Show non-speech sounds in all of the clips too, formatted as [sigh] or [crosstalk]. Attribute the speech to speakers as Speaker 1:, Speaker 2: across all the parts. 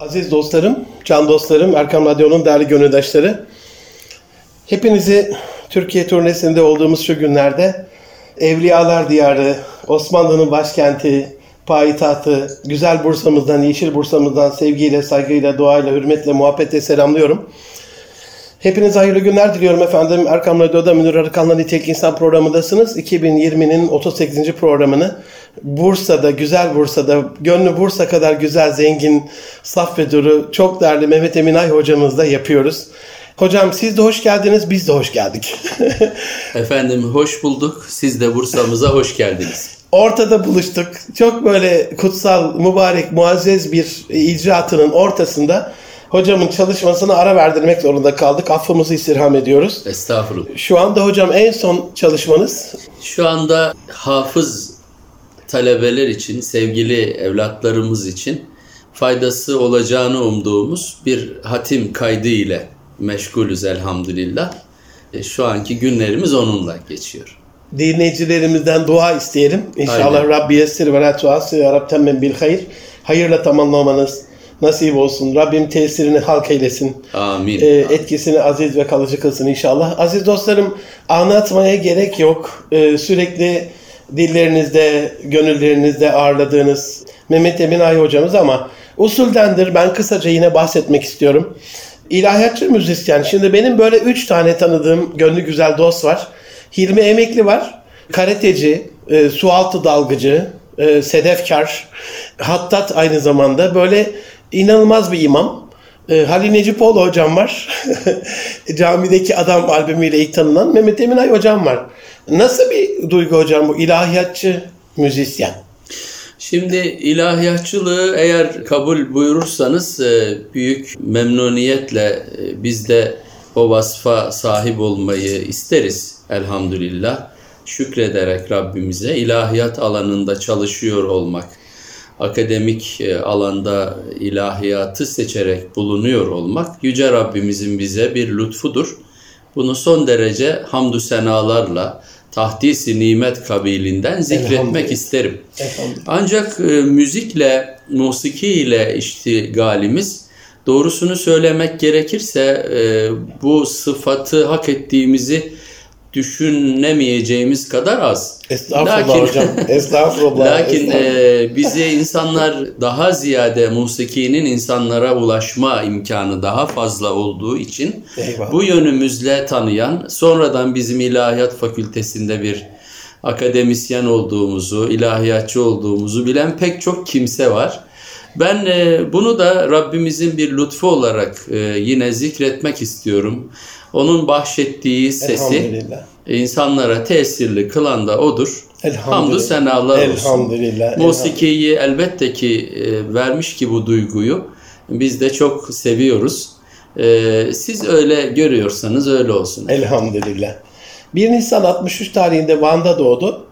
Speaker 1: Aziz dostlarım, can dostlarım, Erkam Radyo'nun değerli gönüldaşları. Hepinizi Türkiye turnesinde olduğumuz şu günlerde Evliyalar Diyarı, Osmanlı'nın başkenti, payitahtı, güzel Bursa'mızdan, yeşil Bursa'mızdan sevgiyle, saygıyla, duayla, hürmetle, muhabbetle selamlıyorum. Hepinize hayırlı günler diliyorum efendim. Erkam Radyo'da Münir Arıkan'la Nitelik İnsan programındasınız. 2020'nin 38. programını Bursa'da, güzel Bursa'da, gönlü Bursa kadar güzel, zengin, saf ve duru, çok değerli Mehmet Eminay hocamızla yapıyoruz. Hocam siz de hoş geldiniz, biz de hoş geldik. [laughs]
Speaker 2: Efendim hoş bulduk. Siz de Bursa'mıza hoş geldiniz.
Speaker 1: Ortada buluştuk. Çok böyle kutsal, mübarek, muazzez bir icraatının ortasında hocamın çalışmasına ara verdirmek zorunda kaldık. Affımızı istirham ediyoruz.
Speaker 2: Estağfurullah.
Speaker 1: Şu anda hocam en son çalışmanız
Speaker 2: Şu anda hafız talebeler için, sevgili evlatlarımız için faydası olacağını umduğumuz bir hatim kaydı ile meşgulüz elhamdülillah. E, Şu anki günlerimiz onunla geçiyor.
Speaker 1: dinleyicilerimizden dua isteyelim. İnşallah
Speaker 2: Aynen.
Speaker 1: Rabbi yessir ve la tuasir ya Rab temmen bil hayır. Hayırla tamamlamanız nasip olsun. Rabbim tesirini halk eylesin.
Speaker 2: Amin.
Speaker 1: Ee, etkisini aziz ve kalıcı kılsın inşallah. Aziz dostlarım anlatmaya gerek yok. Ee, sürekli dillerinizde, gönüllerinizde ağırladığınız Mehmet Emin Ay hocamız ama usuldendir. Ben kısaca yine bahsetmek istiyorum. İlahiyatçı müzisyen. Şimdi benim böyle üç tane tanıdığım gönlü güzel dost var. Hilmi Emekli var. Karateci, e, sualtı dalgıcı, e, sedefkar, hattat aynı zamanda. Böyle inanılmaz bir imam. E, Halil Necipoğlu hocam var. [laughs] Camideki Adam albümüyle ilk tanınan Mehmet Eminay hocam var. Nasıl bir duygu hocam bu ilahiyatçı müzisyen?
Speaker 2: Şimdi ilahiyatçılığı eğer kabul buyurursanız e, büyük memnuniyetle e, biz de o vasfa sahip olmayı isteriz elhamdülillah. Şükrederek Rabbimize ilahiyat alanında çalışıyor olmak, akademik e, alanda ilahiyatı seçerek bulunuyor olmak Yüce Rabbimizin bize bir lütfudur. Bunu son derece hamdü senalarla tahdis-i nimet kabilinden zikretmek isterim. Ancak e, müzikle, musiki ile iştigalimiz doğrusunu söylemek gerekirse e, bu sıfatı hak ettiğimizi düşünemeyeceğimiz kadar az.
Speaker 1: Estağfurullah
Speaker 2: Lakin-
Speaker 1: hocam. Estağfurullah. [laughs]
Speaker 2: Lakin e, bizi insanlar daha ziyade musikinin insanlara ulaşma imkanı daha fazla olduğu için
Speaker 1: Eyvallah.
Speaker 2: bu yönümüzle tanıyan, sonradan bizim ilahiyat fakültesinde bir akademisyen olduğumuzu, ilahiyatçı olduğumuzu bilen pek çok kimse var. Ben e, bunu da Rabbimizin bir lütfu olarak e, yine zikretmek istiyorum. Onun bahşettiği sesi insanlara tesirli kılan da odur.
Speaker 1: Elhamdülillah.
Speaker 2: Hamdü senalar olsun.
Speaker 1: Elhamdülillah.
Speaker 2: Musikiyi elbette ki e, vermiş ki bu duyguyu biz de çok seviyoruz. E, siz öyle görüyorsanız öyle olsun.
Speaker 1: Elhamdülillah. 1 Nisan 63 tarihinde Van'da doğdu.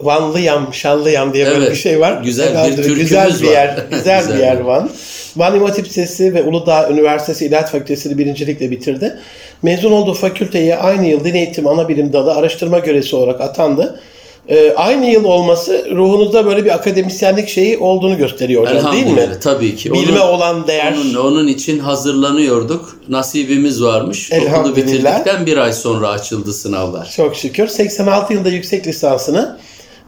Speaker 1: Vanlıyam, Şanlıyam diye böyle
Speaker 2: Evet,
Speaker 1: bir şey var.
Speaker 2: güzel bir türkümüz
Speaker 1: güzel bir
Speaker 2: var.
Speaker 1: yer, güzel, [laughs]
Speaker 2: Güzel
Speaker 1: bir yer Van. Van İmam Hatip Lisesi ve Uludağ Üniversitesi İlahiyat Fakültesini birincilikle bitirdi. Mezun olduğu fakülteye aynı yıl Din Eğitimi Anabilim Dalı araştırma görevlisi olarak atandı. Ee, aynı yıl olması ruhunuzda böyle bir akademisyenlik şeyi olduğunu gösteriyor hocam değil mi?
Speaker 2: Tabii ki.
Speaker 1: Bilme olan değer.
Speaker 2: Onun, onun için hazırlanıyorduk. Nasibimiz varmış. Okulu bitirdikten bir ay sonra açıldı sınavlar.
Speaker 1: Çok şükür. 86 yılında yüksek lisansını,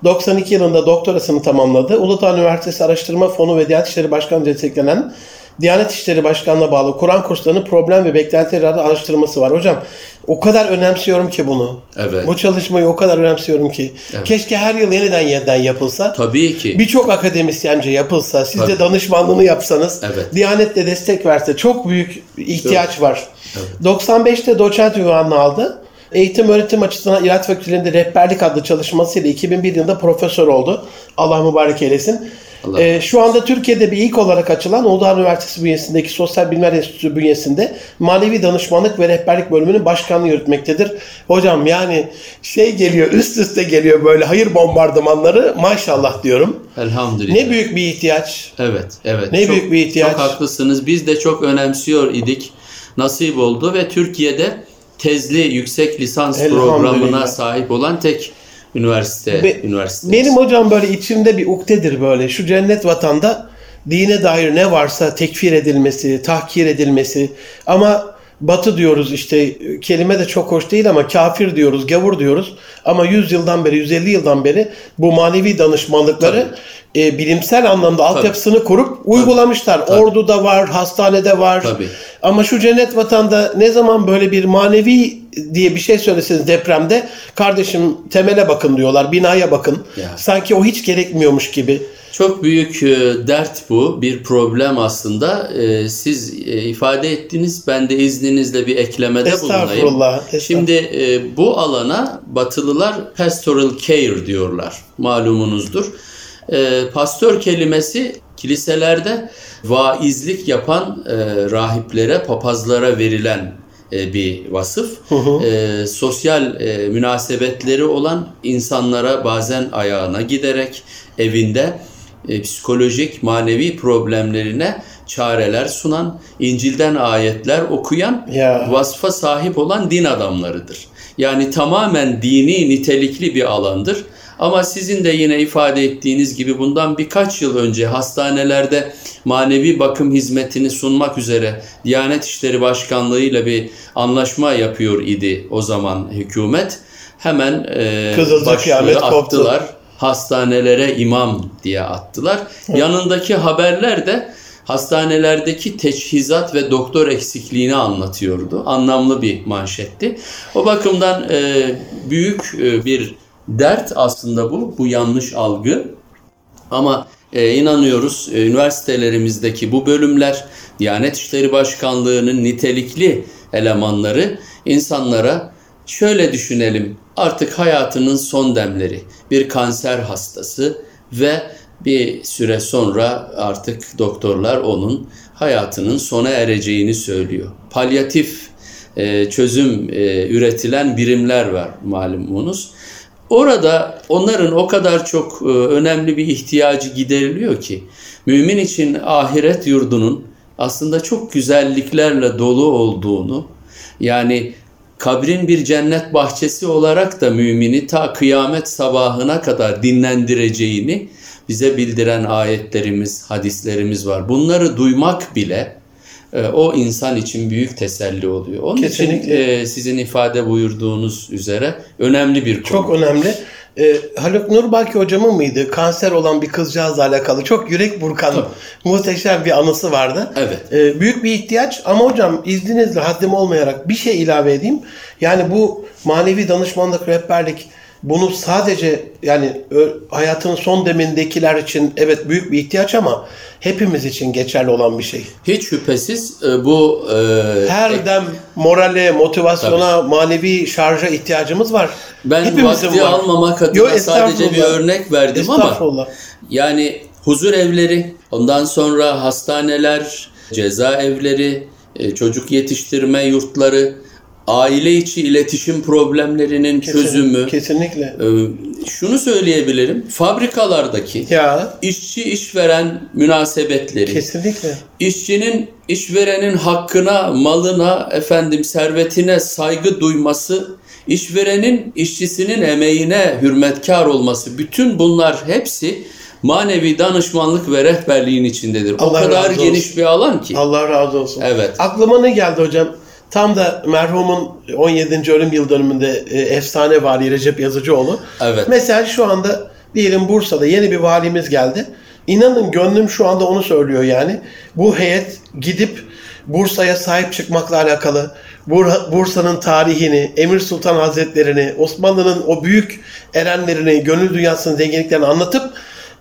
Speaker 1: 92 yılında doktorasını tamamladı. Uludağ Üniversitesi Araştırma Fonu ve Diyanet İşleri Başkanlığı desteklenen Diyanet İşleri Başkanlığı'na bağlı Kur'an kurslarının problem ve beklentileri adlı araştırması var. Hocam o kadar önemsiyorum ki bunu.
Speaker 2: Evet.
Speaker 1: Bu çalışmayı o kadar önemsiyorum ki. Keşke her yıl yeniden yeniden yapılsa.
Speaker 2: Tabii ki.
Speaker 1: Birçok akademisyence yapılsa, siz de
Speaker 2: Tabii.
Speaker 1: danışmanlığını yapsanız,
Speaker 2: Evet.
Speaker 1: Diyanet de destek verse çok büyük ihtiyaç var. 95'te doçent ünvanını aldı. Eğitim öğretim açısından İlahi Fakültelerinde Rehberlik adlı çalışmasıyla 2001 yılında profesör oldu. Allah mübarek eylesin.
Speaker 2: Allah
Speaker 1: Ee, şu anda Türkiye'de bir ilk olarak açılan Uludağ Üniversitesi bünyesindeki Sosyal Bilimler Enstitüsü bünyesinde Manevi Danışmanlık ve Rehberlik bölümünün başkanlığı yürütmektedir. Hocam yani şey geliyor üst üste geliyor böyle hayır bombardımanları maşallah diyorum.
Speaker 2: Elhamdülillah.
Speaker 1: Ne büyük bir ihtiyaç.
Speaker 2: Evet, evet.
Speaker 1: Ne büyük bir ihtiyaç.
Speaker 2: Çok haklısınız. Biz de çok önemsiyor idik. Nasip oldu ve Türkiye'de tezli yüksek lisans programına sahip olan tek üniversite
Speaker 1: Be-
Speaker 2: üniversite.
Speaker 1: Benim hocam böyle içimde bir ukdedir böyle. Şu cennet vatanda dine dair ne varsa tekfir edilmesi, tahkir edilmesi ama Batı diyoruz işte kelime de çok hoş değil ama kafir diyoruz, gavur diyoruz. Ama 100 yıldan beri, 150 yıldan beri bu manevi danışmanlıkları e, bilimsel anlamda altyapısını kurup uygulamışlar. Ordu'da var, hastanede var.
Speaker 2: Tabii.
Speaker 1: Ama şu cennet vatanda ne zaman böyle bir manevi diye bir şey söyleseniz depremde kardeşim temele bakın diyorlar, binaya bakın.
Speaker 2: Ya.
Speaker 1: Sanki o hiç gerekmiyormuş gibi.
Speaker 2: Çok büyük e, dert bu, bir problem aslında. E, Siz e, ifade ettiniz, ben de izninizle bir eklemede bulunayım.
Speaker 1: Estağfurullah, estağfurullah.
Speaker 2: Şimdi bu alana Batılılar pastoral care diyorlar, malumunuzdur. Pastör kelimesi kiliselerde vaizlik yapan rahiplere, papazlara verilen bir vasıf. E, sosyal e, münasebetleri olan insanlara bazen ayağına giderek evinde e, psikolojik, manevi problemlerine çareler sunan, İncil'den ayetler okuyan,
Speaker 1: Ya.
Speaker 2: vasfa sahip olan din adamlarıdır. Yani tamamen dini nitelikli bir alandır. Ama sizin de yine ifade ettiğiniz gibi bundan birkaç yıl önce hastanelerde manevi bakım hizmetini sunmak üzere Diyanet İşleri Başkanlığı ile bir anlaşma yapıyor idi o zaman hükümet. Hemen e,
Speaker 1: Kızılcık
Speaker 2: başlığı
Speaker 1: kıyamet koptu.
Speaker 2: Hastanelere imam diye attılar. Yanındaki haberler de hastanelerdeki teçhizat ve doktor eksikliğini anlatıyordu. Anlamlı bir manşetti. O bakımdan e, büyük e, bir dert aslında bu, bu yanlış algı. Ama e, inanıyoruz e, üniversitelerimizdeki bu bölümler Diyanet İşleri Başkanlığı'nın nitelikli elemanları insanlara şöyle düşünelim artık hayatının son demleri bir kanser hastası ve bir süre sonra artık doktorlar onun hayatının sona ereceğini söylüyor. Palyatif e, çözüm e, üretilen birimler var malumunuz. Orada onların o kadar çok e, önemli bir ihtiyacı gideriliyor ki mümin için ahiret yurdunun aslında çok güzelliklerle dolu olduğunu yani kabrin bir cennet bahçesi olarak da mümini ta kıyamet sabahına kadar dinlendireceğini bize bildiren ayetlerimiz, hadislerimiz var. Bunları duymak bile e, o insan için büyük teselli oluyor. Onun
Speaker 1: Kesinlikle.
Speaker 2: için e, sizin ifade buyurduğunuz üzere önemli bir konu.
Speaker 1: Çok önemli. Ee, Haluk Nurbaki hocamın mıydı? Kanser olan bir kızcağızla alakalı çok yürek burkan muhteşem bir anısı vardı.
Speaker 2: Evet.
Speaker 1: Ee, büyük bir ihtiyaç ama hocam izninizle haddim olmayarak bir şey ilave edeyim. Yani bu manevi danışmanlık, rehberlik bunu sadece yani hayatının son demindekiler için evet büyük bir ihtiyaç ama hepimiz için geçerli olan bir şey.
Speaker 2: Hiç şüphesiz e, bu e,
Speaker 1: Her dem morale, motivasyona, manevi şarja ihtiyacımız var.
Speaker 2: ben
Speaker 1: Hepimizin
Speaker 2: vakti
Speaker 1: var.
Speaker 2: almamak adına
Speaker 1: Yo,
Speaker 2: sadece bir örnek verdim ama yani huzur evleri, ondan sonra hastaneler, cezaevleri, e, çocuk yetiştirme yurtları, aile içi iletişim problemlerinin çözümü.
Speaker 1: Kesinlikle.
Speaker 2: E, şunu söyleyebilirim. Fabrikalardaki
Speaker 1: Ya
Speaker 2: işçi işveren münasebetleri,
Speaker 1: kesinlikle.
Speaker 2: İşçinin işverenin hakkına, malına, efendim servetine saygı duyması, işverenin işçisinin emeğine hürmetkar olması, bütün bunlar hepsi manevi danışmanlık ve rehberliğin içindedir.
Speaker 1: Allah
Speaker 2: o kadar geniş bir alan ki.
Speaker 1: Allah razı olsun.
Speaker 2: Evet.
Speaker 1: Aklıma ne geldi hocam? Tam da merhumun 17. ölüm yıl dönümünde e, efsane vali Recep Yazıcıoğlu.
Speaker 2: Evet.
Speaker 1: Mesela şu anda diyelim Bursa'da yeni bir valimiz geldi. İnanın gönlüm şu anda onu söylüyor yani. Bu heyet gidip Bursa'ya sahip çıkmakla alakalı, Bur- Bursa'nın tarihini, Emir Sultan Hazretlerini, Osmanlı'nın o büyük erenlerini, gönül dünyasının zenginliklerini anlatıp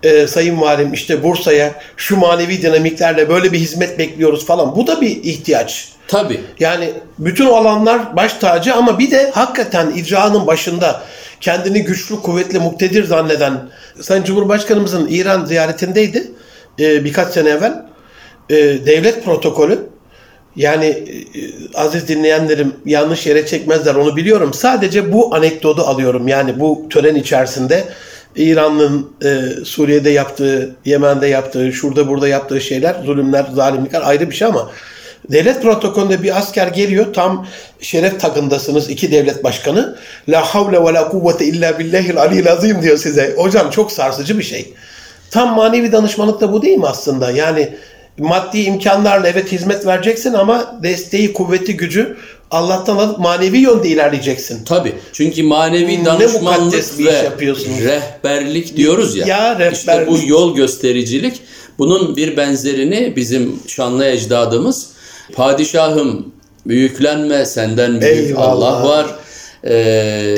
Speaker 1: e, Sayın Valim işte Bursa'ya şu manevi dinamiklerle böyle bir hizmet bekliyoruz falan. Bu da bir ihtiyaç.
Speaker 2: Tabii.
Speaker 1: Yani bütün alanlar baş tacı ama bir de hakikaten icraının başında kendini güçlü, kuvvetli, muktedir zanneden Sayın Cumhurbaşkanımızın İran ziyaretindeydi e, birkaç sene evvel. E, devlet protokolü yani e, aziz dinleyenlerim yanlış yere çekmezler onu biliyorum. Sadece bu anekdotu alıyorum. Yani bu tören içerisinde İran'ın e, Suriye'de yaptığı, Yemen'de yaptığı, şurada burada yaptığı şeyler, zulümler, zalimlikler ayrı bir şey ama Devlet protokolünde bir asker geliyor tam şeref takındasınız iki devlet başkanı. La havle ve la kuvvete illa billahil aliyil azim diyor size. Hocam çok sarsıcı bir şey. Tam manevi danışmanlık da bu değil mi aslında? Yani maddi imkanlarla evet hizmet vereceksin ama desteği, kuvveti, gücü Allah'tan alıp manevi yönde ilerleyeceksin.
Speaker 2: Tabii. Çünkü manevi
Speaker 1: Ne
Speaker 2: danışmanlık
Speaker 1: iş
Speaker 2: ve
Speaker 1: yapıyorsunuz.
Speaker 2: rehberlik diyoruz ya.
Speaker 1: Ya, rehberlik.
Speaker 2: İşte bu yol göstericilik. Bunun bir benzerini bizim şanlı ecdadımız padişahım büyüklenme senden büyük
Speaker 1: Eyvallah.
Speaker 2: Allah var. Ee,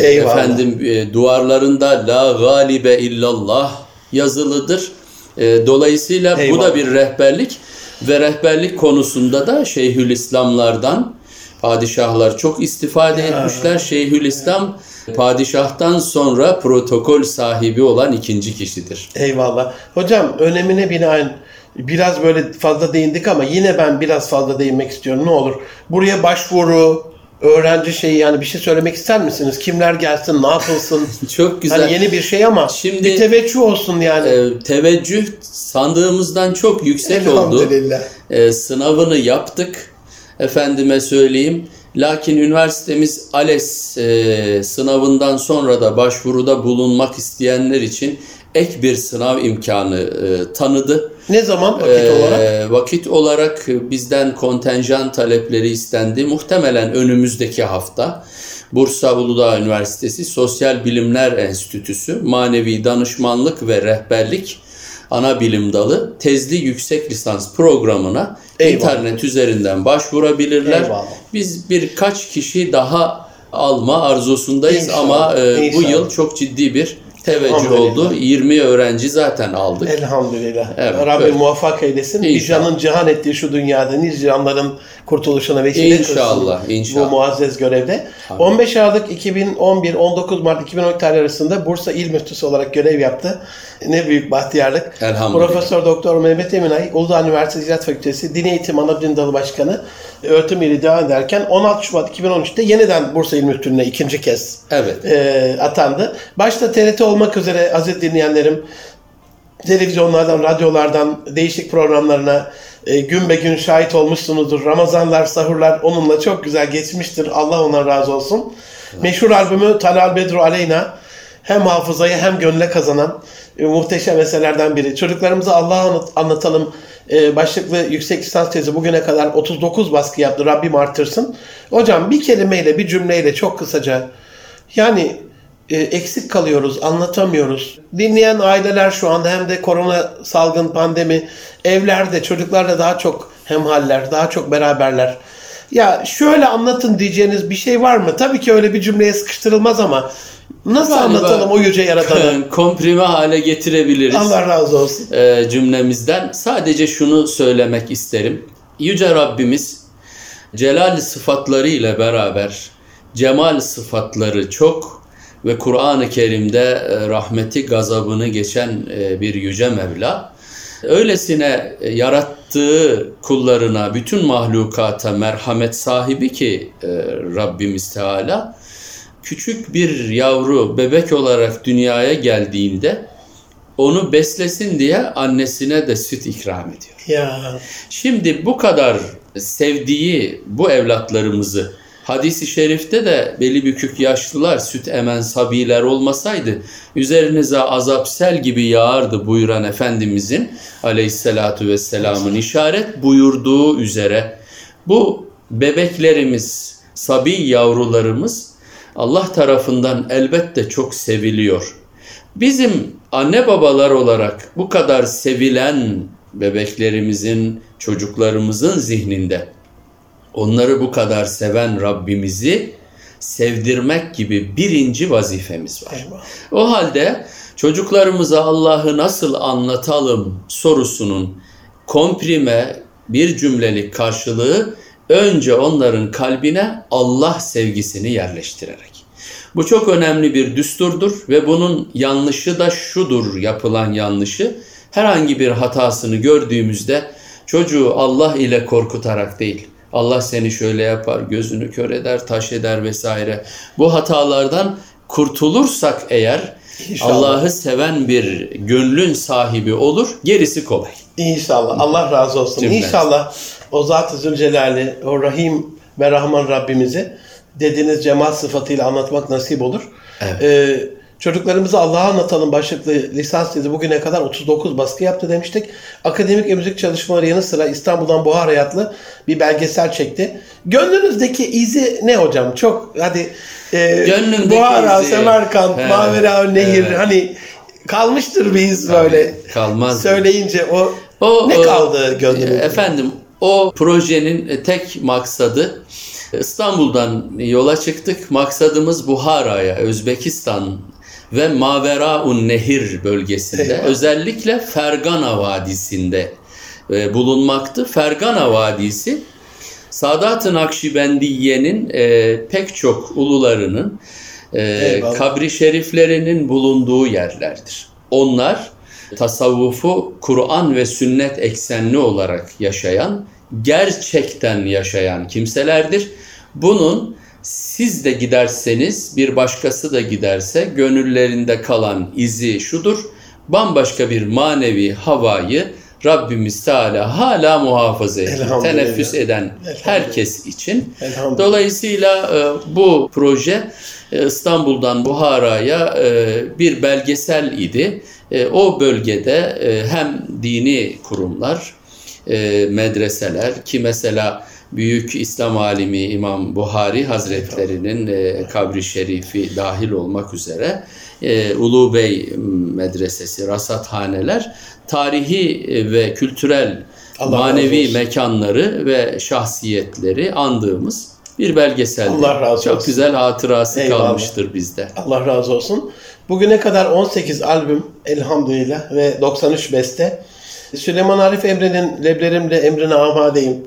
Speaker 1: Eyvallah.
Speaker 2: efendim e, duvarlarında la galibe illallah yazılıdır. Ee, dolayısıyla bu
Speaker 1: Eyvallah.
Speaker 2: da bir rehberlik ve rehberlik konusunda da Şeyhülislamlardan padişahlar çok istifade etmişler. Şeyhülislam padişahtan sonra protokol sahibi olan ikinci kişidir.
Speaker 1: Eyvallah. Hocam önemine binaen biraz böyle fazla değindik ama yine ben biraz fazla değinmek istiyorum. Ne olur. Buraya başvuru, öğrenci şeyi yani bir şey söylemek ister misiniz? Kimler gelsin, ne yapılsın? [laughs]
Speaker 2: Çok güzel.
Speaker 1: Hani yeni bir şey ama
Speaker 2: Şimdi-
Speaker 1: bir teveccüh olsun yani.
Speaker 2: Ee, teveccüh sandığımızdan çok yüksek oldu. Ee, sınavını yaptık. Efendime söyleyeyim. Lakin üniversitemiz ALES e, sınavından sonra da başvuruda bulunmak isteyenler için ek bir sınav imkanı e, tanıdı.
Speaker 1: Ne zaman vakit
Speaker 2: Ee,
Speaker 1: olarak?
Speaker 2: Vakit olarak bizden kontenjan talepleri istendi. Muhtemelen önümüzdeki hafta Bursa Uludağ Üniversitesi Sosyal Bilimler Enstitüsü Manevi Danışmanlık ve Rehberlik ana bilim dalı tezli yüksek lisans programına
Speaker 1: Eyvallah.
Speaker 2: internet üzerinden başvurabilirler.
Speaker 1: Eyvallah.
Speaker 2: Biz birkaç kişi daha alma arzusundayız
Speaker 1: İnşallah,
Speaker 2: ama e, bu yıl çok ciddi bir teveccüh
Speaker 1: Elhamdülillah.
Speaker 2: oldu. 20 öğrenci zaten aldık.
Speaker 1: Elhamdülillah.
Speaker 2: Evet,
Speaker 1: Rabbim
Speaker 2: evet.
Speaker 1: muvaffak eylesin.
Speaker 2: İnşallah.
Speaker 1: canın cihan ettiği şu dünyada nice canların kurtuluşuna vesile kılsın.
Speaker 2: İnşallah, inşallah.
Speaker 1: Bu muazzez görevde. 15 Aralık 2011, 19 Mart 2012 tarih arasında Bursa İl Müftüsü olarak görev yaptı. Ne büyük bahtiyarlık.
Speaker 2: Elhamdülillah.
Speaker 1: Profesör Doktor Mehmet Eminay, Uludağ Üniversitesi İcra Fakültesi Din Eğitim Anabilim Dalı Başkanı öğretim üyeliği devam ederken 16 Şubat 2013'te yeniden Bursa İl Müftülüğü'ne ikinci kez
Speaker 2: Evet.
Speaker 1: e, atandı. Başta TRT olmak üzere aziz dinleyenlerim televizyonlardan, radyolardan değişik programlarına e, gün be gün şahit olmuşsunuzdur. Ramazanlar, sahurlar onunla çok güzel geçmiştir. Allah ona razı olsun. Meşhur albümü Talal Bedru Aleyna hem hafızayı hem gönle kazanan e, muhteşem eserlerden biri. Çocuklarımıza Allah'ı anlat- anlatalım e, başlıklı yüksek lisans tezi bugüne kadar 39 baskı yaptı. Rabbim artırsın. Hocam bir kelimeyle, bir cümleyle çok kısaca yani eksik kalıyoruz, anlatamıyoruz. Dinleyen aileler şu anda hem de korona salgın pandemi evlerde çocuklarla daha çok hemhaller, daha çok beraberler. Ya şöyle anlatın diyeceğiniz bir şey var mı? Tabii ki öyle bir cümleye sıkıştırılmaz ama nasıl
Speaker 2: Galiba-
Speaker 1: anlatalım o yüce yaratanı? [laughs]
Speaker 2: komprime hale getirebiliriz
Speaker 1: Allah razı olsun.
Speaker 2: e, cümlemizden. Sadece şunu söylemek isterim. Yüce Rabbimiz celal sıfatları ile beraber cemal sıfatları çok ve Kur'an-ı Kerim'de e, rahmeti gazabını geçen e, bir yüce Mevla. Öylesine e, yarattığı kullarına, bütün mahlukata merhamet sahibi ki Rabbimiz Teala küçük bir yavru bebek olarak dünyaya geldiğinde onu beslesin diye annesine de süt ikram ediyor.
Speaker 1: Ya
Speaker 2: Şimdi bu kadar sevdiği bu evlatlarımızı hadisi şerifte de beli bükük yaşlılar süt emen sabiler olmasaydı üzerinize azap sel gibi yağardı buyuran Efendimizin aleyhissalatu vesselamın işaret buyurduğu üzere bu bebeklerimiz, sabi yavrularımız Allah tarafından elbette çok seviliyor. Bizim anne babalar olarak bu kadar sevilen bebeklerimizin, çocuklarımızın zihninde onları bu kadar seven Rabbimizi sevdirmek gibi birinci vazifemiz var.
Speaker 1: eyvallah.
Speaker 2: O halde çocuklarımıza Allah'ı nasıl anlatalım sorusunun komprime bir cümlelik karşılığı önce onların kalbine Allah sevgisini yerleştirerek. Bu çok önemli bir düsturdur ve bunun yanlışı da şudur yapılan yanlışı. Herhangi bir hatasını gördüğümüzde çocuğu Allah ile korkutarak değil, Allah seni şöyle yapar, gözünü kör eder, taş eder vesaire. Bu hatalardan kurtulursak eğer. Allah'ı seven bir gönlün sahibi olur, gerisi kolay.
Speaker 1: İnşallah. Allah razı olsun.
Speaker 2: Cümle.
Speaker 1: İnşallah o Zat-ı Zülcelal'i, o Rahim ve Rahman Rabbimizi dediğiniz cemal sıfatıyla anlatmak nasip olur.
Speaker 2: Evet.
Speaker 1: Ee, çocuklarımızı Allah'a anlatalım başlıklı lisans tezi bugüne kadar 39 baskı yaptı demiştik. Akademik ve müzik çalışmaları yanı sıra İstanbul'dan Buhar Hayatlı bir belgesel çekti. Gönlünüzdeki izi ne hocam? Çok hadi e,
Speaker 2: Gönlümdeki
Speaker 1: Buhara,
Speaker 2: izi-
Speaker 1: Semerkant,
Speaker 2: Evet,
Speaker 1: Mavera, Nehir
Speaker 2: evet.
Speaker 1: hani kalmıştır bir iz böyle.
Speaker 2: kalmaz.
Speaker 1: Söyleyince o,
Speaker 2: O,
Speaker 1: ne kaldı gönlünüzde?
Speaker 2: Efendim o projenin tek maksadı İstanbul'dan yola çıktık. Maksadımız Buhara'ya, Özbekistan ve Maveraun Nehir bölgesinde
Speaker 1: Eyvah.
Speaker 2: özellikle Fergana Vadisi'nde e, bulunmaktı. Fergana Vadisi Sadat-ı Nakşibendiye'nin e, pek çok ulularının e,
Speaker 1: Eyvallah.
Speaker 2: kabri şeriflerinin bulunduğu yerlerdir. Onlar tasavvufu Kur'an ve sünnet eksenli olarak yaşayan, gerçekten yaşayan kimselerdir. Bunun siz de giderseniz, bir başkası da giderse gönüllerinde kalan izi şudur. Bambaşka bir manevi havayı Rabbimiz Teala hala muhafaza ediyor. Teneffüs eden herkes için. Dolayısıyla e, bu proje e, İstanbul'dan Buhara'ya e, bir belgesel idi. O bölgede hem dini kurumlar, e, medreseler ki mesela büyük İslam alimi İmam Buhari Hazretlerinin e, kabri şerifi dahil olmak üzere e, Ulu Bey Medresesi, rasathaneler tarihi e, ve kültürel
Speaker 1: Allah
Speaker 2: manevi mekanları ve şahsiyetleri andığımız bir belgesel.
Speaker 1: Allah razı
Speaker 2: Çok
Speaker 1: olsun.
Speaker 2: güzel hatırası
Speaker 1: Eyvallah.
Speaker 2: kalmıştır bizde.
Speaker 1: Allah razı olsun. Bugüne kadar 18 albüm elhamdülillah ve 93 beste. Süleyman Arif Emre'nin Leblerimle Emrine Amadeyim.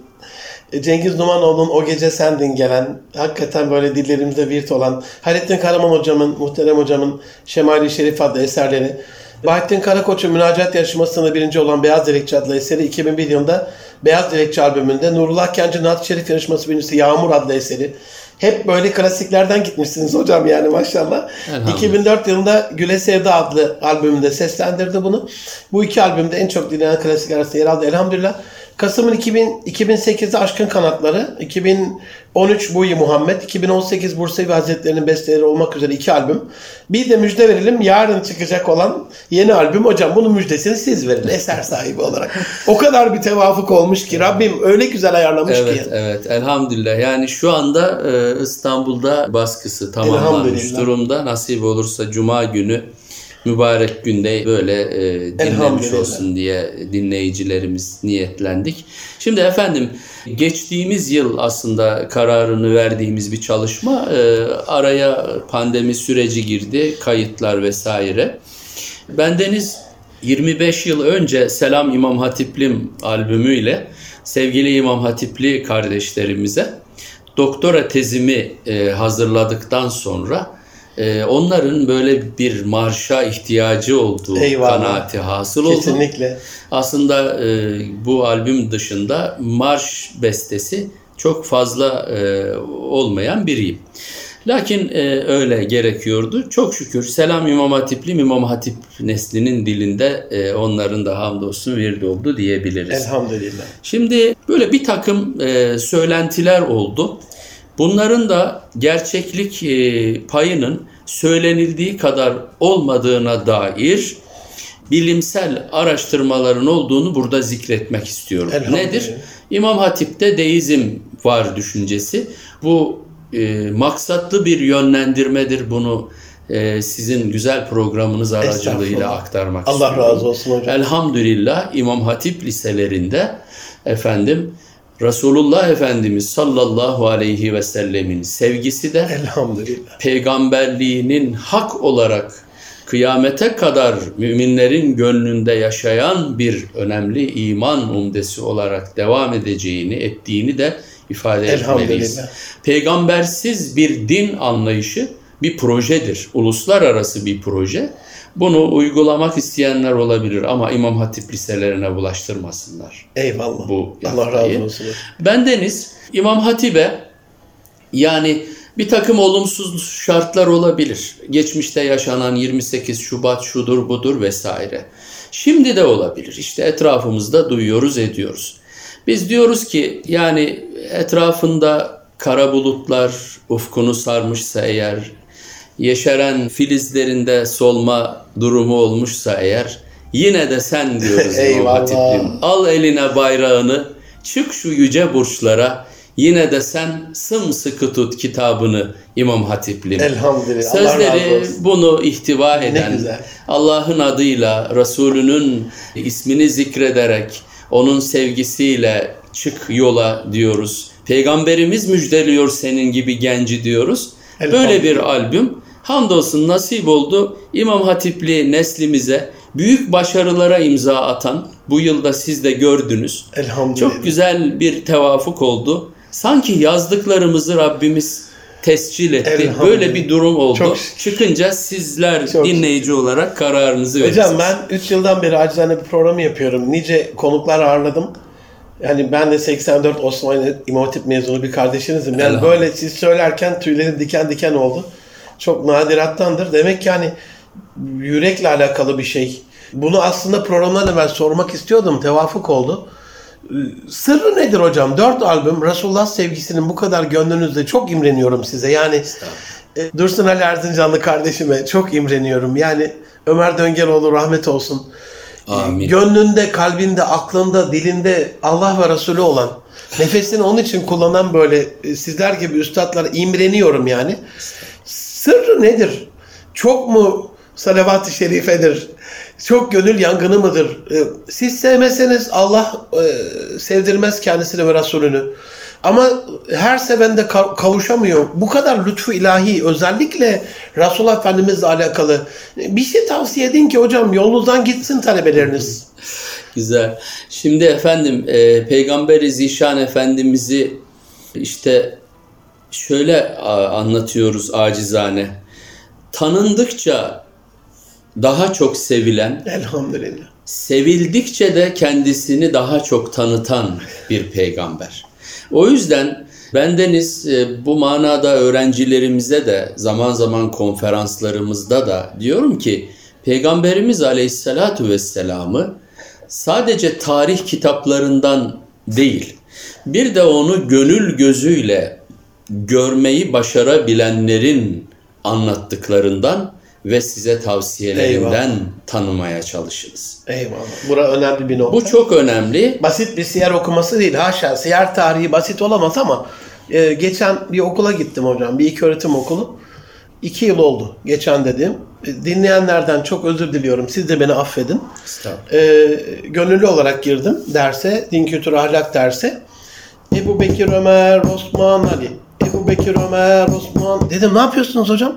Speaker 1: Cengiz Numanoğlu'nun O Gece Sendin gelen, hakikaten böyle dillerimizde virt olan, Hayrettin Karaman hocamın, muhterem hocamın Şemali Şerif adlı eserleri, Bahattin Karakoç'un münacat yarışmasında birinci olan Beyaz Dilekçi adlı eseri 2001 yılında Beyaz Dilekçi albümünde, Nurullah Kencı Naat Şerif yarışması birincisi Yağmur adlı eseri. Hep böyle klasiklerden gitmişsiniz hocam yani maşallah.
Speaker 2: Elhamdülillah.
Speaker 1: 2004 yılında Güle Sevda adlı albümünde seslendirdi bunu. Bu iki albümde en çok dinlenen klasik arasında yer aldı elhamdülillah. Kasım'ın 2000, 2008'de Aşkın Kanatları, 2013 Buyi Muhammed, 2018 Bursevi Hazretleri'nin besteleri olmak üzere iki albüm. Bir de müjde verelim yarın çıkacak olan yeni albüm. Hocam bunun müjdesini siz verin [laughs] eser sahibi olarak. O kadar bir tevafuk olmuş ki Rabbim öyle güzel ayarlamış
Speaker 2: Evet,
Speaker 1: ki.
Speaker 2: evet. Elhamdülillah. Yani şu anda e, İstanbul'da baskısı tamamlanmış durumda. Nasip olursa Cuma günü mübarek günde böyle e, dinlemiş olsun diye dinleyicilerimiz niyetlendik. Şimdi efendim geçtiğimiz yıl aslında kararını verdiğimiz bir çalışma e, araya pandemi süreci girdi, kayıtlar vesaire. Bendeniz 25 yıl önce Selam İmam Hatiplim albümüyle sevgili İmam Hatipli kardeşlerimize doktora tezimi e, hazırladıktan sonra e, onların böyle bir marşa ihtiyacı olduğu
Speaker 1: Eyvallah.
Speaker 2: kanaati hasıl oldu.
Speaker 1: Kesinlikle.
Speaker 2: Aslında e, bu albüm dışında marş bestesi çok fazla e, olmayan biriyim. Lakin e, öyle gerekiyordu. Çok şükür Selam İmam Hatipli İmam Hatip neslinin dilinde e, onların da hamdolsun virdi oldu diyebiliriz.
Speaker 1: Elhamdülillah.
Speaker 2: Şimdi böyle bir takım e, söylentiler oldu. Bunların da gerçeklik e, payının söylenildiği kadar olmadığına dair bilimsel araştırmaların olduğunu burada zikretmek istiyorum. Nedir? İmam Hatip'te deizm var düşüncesi. Bu e, maksatlı bir yönlendirmedir. Bunu e, sizin güzel programınız aracılığıyla aktarmak
Speaker 1: Allah
Speaker 2: istiyorum.
Speaker 1: razı olsun hocam.
Speaker 2: Elhamdülillah İmam Hatip liselerinde efendim Resulullah Efendimiz sallallahu aleyhi ve sellemin sevgisi de
Speaker 1: Elhamdülillah.
Speaker 2: peygamberliğinin hak olarak kıyamete kadar müminlerin gönlünde yaşayan bir önemli iman umdesi olarak devam edeceğini, ettiğini de ifade etmeliyiz. Peygambersiz bir din anlayışı bir projedir. Uluslararası bir proje. Bunu uygulamak isteyenler olabilir ama İmam Hatip liselerine bulaştırmasınlar.
Speaker 1: Eyvallah.
Speaker 2: Bu
Speaker 1: Allah
Speaker 2: yaftayı.
Speaker 1: razı olsun.
Speaker 2: Bendeniz İmam Hatip'e yani bir takım olumsuz şartlar olabilir. Geçmişte yaşanan 28 Şubat şudur budur vesaire. Şimdi de olabilir. İşte etrafımızda duyuyoruz ediyoruz. Biz diyoruz ki yani etrafında kara bulutlar ufkunu sarmışsa eğer, yeşeren filizlerinde solma durumu olmuşsa eğer, yine de sen diyoruz [laughs]
Speaker 1: Eyvallah.
Speaker 2: Al eline bayrağını, çık şu yüce burçlara, yine de sen sımsıkı tut kitabını İmam Hatiplim.
Speaker 1: Elhamdülillah.
Speaker 2: Sözleri bunu ihtiva eden. Allah'ın adıyla, Resulünün ismini zikrederek, onun sevgisiyle çık yola diyoruz. Peygamberimiz müjdeliyor senin gibi genci diyoruz. Böyle bir albüm. Hamdolsun nasip oldu. İmam Hatipli neslimize büyük başarılara imza atan, bu yılda siz de gördünüz.
Speaker 1: Elhamdülillah.
Speaker 2: Çok güzel bir tevafuk oldu. Sanki yazdıklarımızı Rabbimiz tescil etti. Böyle bir durum oldu.
Speaker 1: Çok.
Speaker 2: Çıkınca sizler
Speaker 1: Çok
Speaker 2: dinleyici olarak kararınızı verirsiniz.
Speaker 1: Hocam ben 3 yıldan beri acizane bir program yapıyorum. Nice konuklar ağırladım. Yani ben de 84 Osmanlı İmam Hatip mezunu bir kardeşinizim. Yani böyle siz söylerken tüylerim diken diken oldu. Çok nadirattandır. Demek ki hani yürekle alakalı bir şey. Bunu aslında programdan evvel sormak istiyordum. Tevafuk oldu. Sırrı nedir hocam? Dört albüm Resulullah sevgisinin bu kadar gönlünüzde çok imreniyorum size. Yani e, Dursun Ali Erzincanlı kardeşime çok imreniyorum. Yani Ömer Döngeloğlu rahmet olsun.
Speaker 2: Amin.
Speaker 1: Gönlünde, kalbinde, aklında, dilinde Allah ve Resulü olan, nefesini onun için kullanan böyle e, sizler gibi üstadlara imreniyorum yani. Sırrı nedir? Çok mu salavat-ı şerifedir? Çok gönül yangını mıdır? E, Siz sevmeseniz Allah e, sevdirmez kendisini ve Resulünü. Ama her sevende ka- kavuşamıyor. Bu kadar lütfu ilahi özellikle Resulullah Efendimizle alakalı bir şey tavsiye edin ki hocam yolunuzdan gitsin talebeleriniz. [laughs]
Speaker 2: Güzel. Şimdi efendim e, Peygamber-i Zişan Efendimiz'i işte şöyle anlatıyoruz acizane. Tanındıkça daha çok sevilen,
Speaker 1: Elhamdülillah.
Speaker 2: sevildikçe de kendisini daha çok tanıtan bir peygamber. O yüzden bendeniz e, bu manada öğrencilerimize de zaman zaman konferanslarımızda da diyorum ki Peygamberimiz Aleyhisselatu Vesselam'ı sadece tarih kitaplarından değil bir de onu gönül gözüyle görmeyi başarabilenlerin anlattıklarından ve size tavsiyelerinden
Speaker 1: Eyvallah.
Speaker 2: tanımaya çalışınız.
Speaker 1: Eyvallah. Bura önemli bir nokta.
Speaker 2: Bu çok önemli.
Speaker 1: basit bir siyer okuması değil. Haşa siyer tarihi basit olamaz ama e, geçen bir okula gittim hocam. Bir ilk öğretim okulu. İki yıl oldu geçen dediğim. E, Dinleyenlerden çok özür diliyorum. Siz de beni affedin. E, gönüllü olarak girdim derse. Din kültürü ahlak derse. Ebu Bekir Ömer, Osman Ali. Ebu Bekir Ömer, Osman. Dedim ne yapıyorsunuz hocam?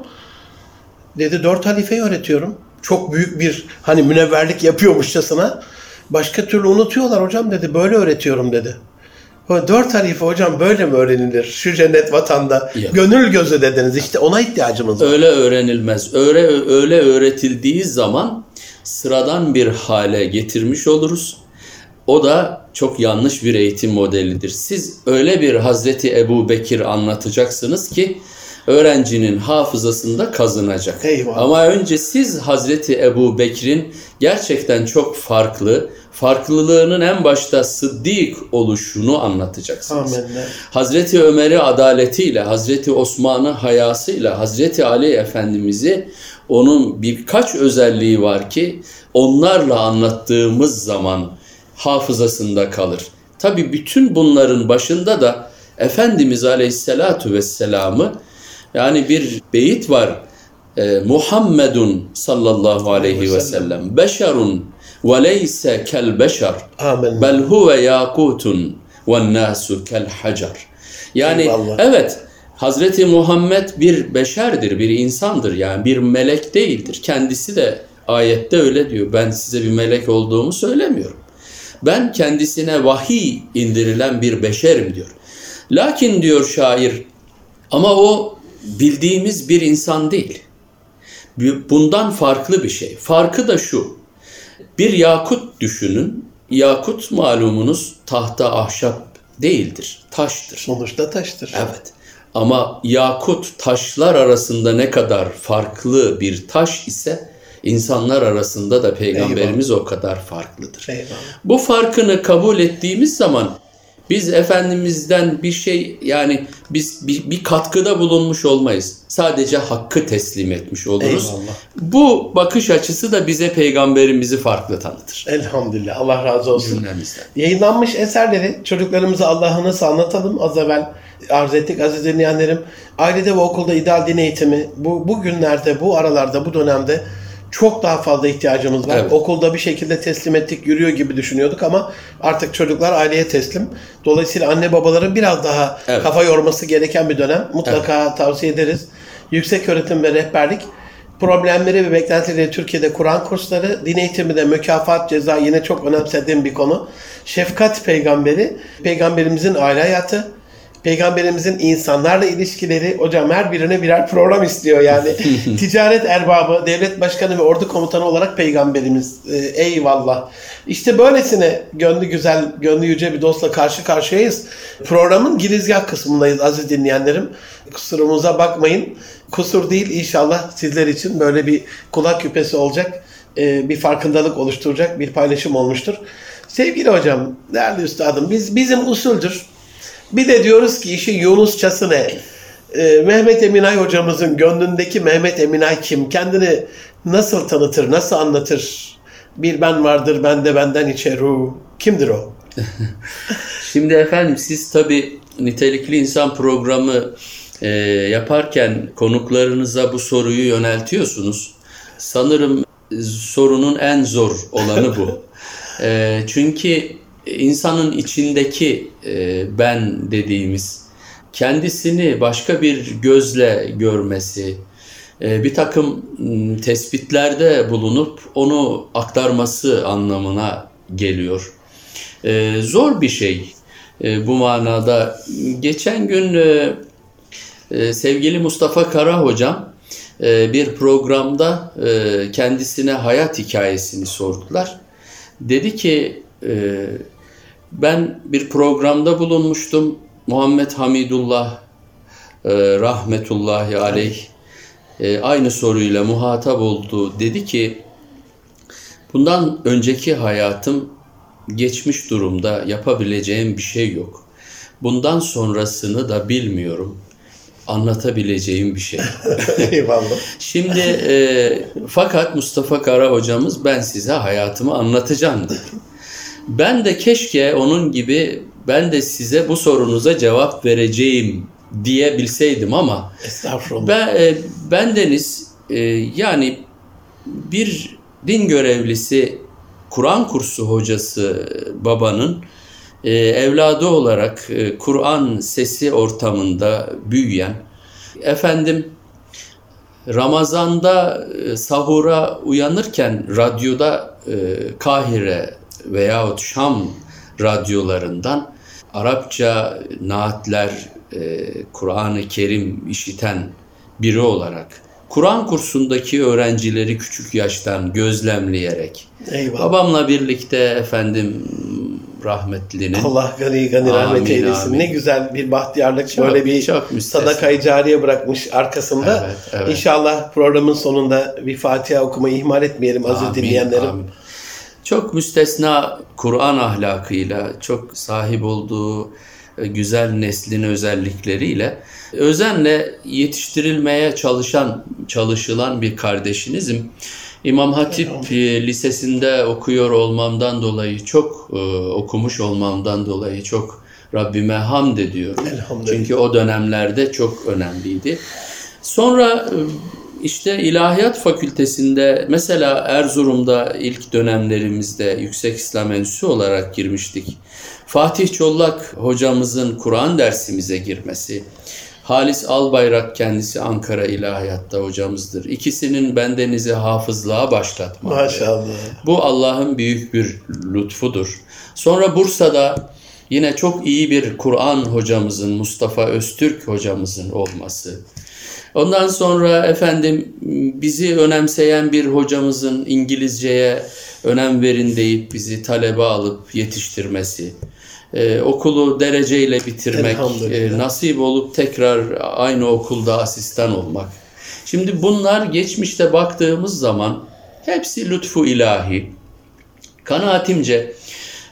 Speaker 1: Dedi dört halifeyi öğretiyorum. Çok büyük bir hani münevverlik yapıyormuşçasına. Başka türlü unutuyorlar hocam dedi. Böyle öğretiyorum dedi. "Ha, Dört halife hocam böyle mi öğrenilir? Şu cennet vatanda.
Speaker 2: Ya.
Speaker 1: Gönül gözü dediniz. İşte ona ihtiyacımız var.
Speaker 2: Öyle öğrenilmez. Öyle öyle öğretildiği zaman sıradan bir hale getirmiş oluruz. O da çok yanlış bir eğitim modelidir. Siz öyle bir Hazreti Ebu Bekir anlatacaksınız ki öğrencinin hafızasında kazınacak.
Speaker 1: Eyvallah.
Speaker 2: Ama önce siz Hazreti Ebu Bekir'in gerçekten çok farklı, farklılığının en başta sıddık oluşunu anlatacaksınız.
Speaker 1: Amin.
Speaker 2: Hazreti Ömer'i adaletiyle, Hazreti Osman'ı hayasıyla, Hazreti Ali Efendimiz'i onun birkaç özelliği var ki onlarla anlattığımız zaman hafızasında kalır. Tabi bütün bunların başında da Efendimiz Aleyhisselatu Vesselam'ı yani bir beyit var. E, Muhammedun sallallahu aleyhi ve sellem beşerun ve leyse kel beşer
Speaker 1: Amin.
Speaker 2: bel huve yakutun ve nasu kel hacer. Yani
Speaker 1: Eyvallah.
Speaker 2: evet Hazreti Muhammed bir beşerdir, bir insandır. Yani bir melek değildir. Kendisi de ayette öyle diyor. Ben size bir melek olduğumu söylemiyorum. Ben kendisine vahiy indirilen bir beşerim diyor. Lakin diyor şair ama o bildiğimiz bir insan değil. Bundan farklı bir şey. Farkı da şu. Bir yakut düşünün. Yakut malumunuz tahta ahşap değildir. Taştır.
Speaker 1: Sonuçta taştır.
Speaker 2: Evet. Ama yakut taşlar arasında ne kadar farklı bir taş ise insanlar arasında da peygamberimiz o kadar farklıdır.
Speaker 1: Eyvallah.
Speaker 2: Bu farkını kabul ettiğimiz zaman Biz Efendimiz'den bir şey yani biz bir, bir katkıda bulunmuş olmayız. Sadece hakkı teslim etmiş oluruz.
Speaker 1: Eyvallah.
Speaker 2: Bu bakış açısı da bize peygamberimizi farklı tanıtır.
Speaker 1: Elhamdülillah. Allah razı olsun.
Speaker 2: Cümlemizden.
Speaker 1: Yayınlanmış eserleri çocuklarımıza Allah'ı nasıl anlatalım? Az evvel arz ettik aziz dinleyenlerim. Ailede ve okulda ideal din eğitimi bu, bu günlerde, bu aralarda, bu dönemde çok daha fazla ihtiyacımız var.
Speaker 2: Evet.
Speaker 1: Okulda bir şekilde teslim ettik, yürüyor gibi düşünüyorduk ama artık çocuklar aileye teslim. Dolayısıyla anne babaların biraz daha
Speaker 2: Evet.
Speaker 1: kafa yorması gereken bir dönem. Mutlaka tavsiye ederiz. Yüksek öğretim ve rehberlik problemleri ve beklentileri Türkiye'de Kur'an kursları, din eğitiminde mükafat, ceza yine çok önemsediğim bir konu. Şefkat peygamberi, peygamberimizin aile hayatı, peygamberimizin insanlarla ilişkileri. Hocam her birine birer program istiyor yani. [laughs] Ticaret erbabı, devlet başkanı ve ordu komutanı olarak peygamberimiz. Ee, eyvallah. İşte böylesine gönlü güzel, gönlü yüce bir dostla karşı karşıyayız. Programın girizgah kısmındayız aziz dinleyenlerim. Kusurumuza bakmayın. Kusur değil inşallah sizler için böyle bir kulak küpesi olacak. e, bir farkındalık oluşturacak bir paylaşım olmuştur. Sevgili hocam, değerli üstadım, biz bizim usuldür. Bir de diyoruz ki işi Yunusçası ne? Ee, Mehmet Eminay hocamızın gönlündeki Mehmet Eminay kim? Kendini nasıl tanıtır, nasıl anlatır? Bir ben vardır, ben de benden içe ruh. Kimdir o? [laughs]
Speaker 2: Şimdi efendim siz tabi nitelikli insan programı e, yaparken konuklarınıza bu soruyu yöneltiyorsunuz. Sanırım e, sorunun en zor olanı bu. [laughs] E, çünkü insanın içindeki e, ben dediğimiz kendisini başka bir gözle görmesi, e, bir takım tespitlerde bulunup onu aktarması anlamına geliyor. Ee, zor bir şey Ee, bu manada. Geçen gün e, e, sevgili Mustafa Kara hocam e, bir programda e, kendisine hayat hikayesini sordular. Dedi ki e, ben bir programda bulunmuştum. Muhammed Hamidullah e, rahmetullahi aleyh e, aynı soruyla muhatap oldu. Dedi ki bundan önceki hayatım geçmiş durumda yapabileceğim bir şey yok. Bundan sonrasını da bilmiyorum. Anlatabileceğim bir şey. [laughs]
Speaker 1: Eyvallah.
Speaker 2: Şimdi e, fakat Mustafa Kara hocamız ben size hayatımı anlatacağım dedi. Ben de keşke onun gibi ben de size bu sorunuza cevap vereceğim diyebilseydim ama
Speaker 1: Estağfurullah.
Speaker 2: ben, e, bendeniz e, yani bir din görevlisi Kur'an kursu hocası babanın e, evladı olarak e, Kur'an sesi ortamında büyüyen efendim Ramazan'da e, sahura uyanırken radyoda e, Kahire veyahut Şam radyolarından Arapça naatler, e, Kur'an-ı Kerim işiten biri olarak Kur'an kursundaki öğrencileri küçük yaştan gözlemleyerek
Speaker 1: Eyvallah.
Speaker 2: babamla birlikte efendim rahmetlinin
Speaker 1: Allah gani gani
Speaker 2: Amin,
Speaker 1: rahmet eylesin.
Speaker 2: amin.
Speaker 1: Ne güzel bir bahtiyarlık
Speaker 2: Çok,
Speaker 1: böyle bir
Speaker 2: çok
Speaker 1: sadakayı cariye bırakmış arkasında.
Speaker 2: Evet, evet.
Speaker 1: İnşallah programın sonunda bir Fatiha okumayı ihmal etmeyelim aziz
Speaker 2: Amin,
Speaker 1: dinleyenlerim.
Speaker 2: amin. Çok müstesna Kur'an ahlakıyla, çok sahip olduğu e, güzel neslin özellikleriyle özenle yetiştirilmeye çalışan, çalışılan bir kardeşinizim. İmam Hatip e, Lisesi'nde okuyor olmamdan dolayı, çok e, okumuş olmamdan dolayı çok Rabbime hamd ediyorum. Çünkü o dönemlerde çok önemliydi. Sonra işte İlahiyat Fakültesinde mesela Erzurum'da ilk dönemlerimizde Yüksek İslam Enstitüsü olarak girmiştik. Fatih Çollak hocamızın Kur'an dersimize girmesi, Halis Albayrak kendisi Ankara İlahiyat'ta hocamızdır. İkisinin bendenizi hafızlığa başlatmaları.
Speaker 1: Maşallah.
Speaker 2: Bu Allah'ın büyük bir lütfudur. Sonra Bursa'da yine çok iyi bir Kur'an hocamızın, Mustafa Öztürk hocamızın olması. Ondan sonra efendim bizi önemseyen bir hocamızın İngilizceye önem verin deyip bizi talebe alıp yetiştirmesi. Ee, okulu dereceyle bitirmek, e, nasip olup tekrar aynı okulda asistan olmak. Şimdi bunlar geçmişte baktığımız zaman hepsi lütfu ilahi. Kanaatimce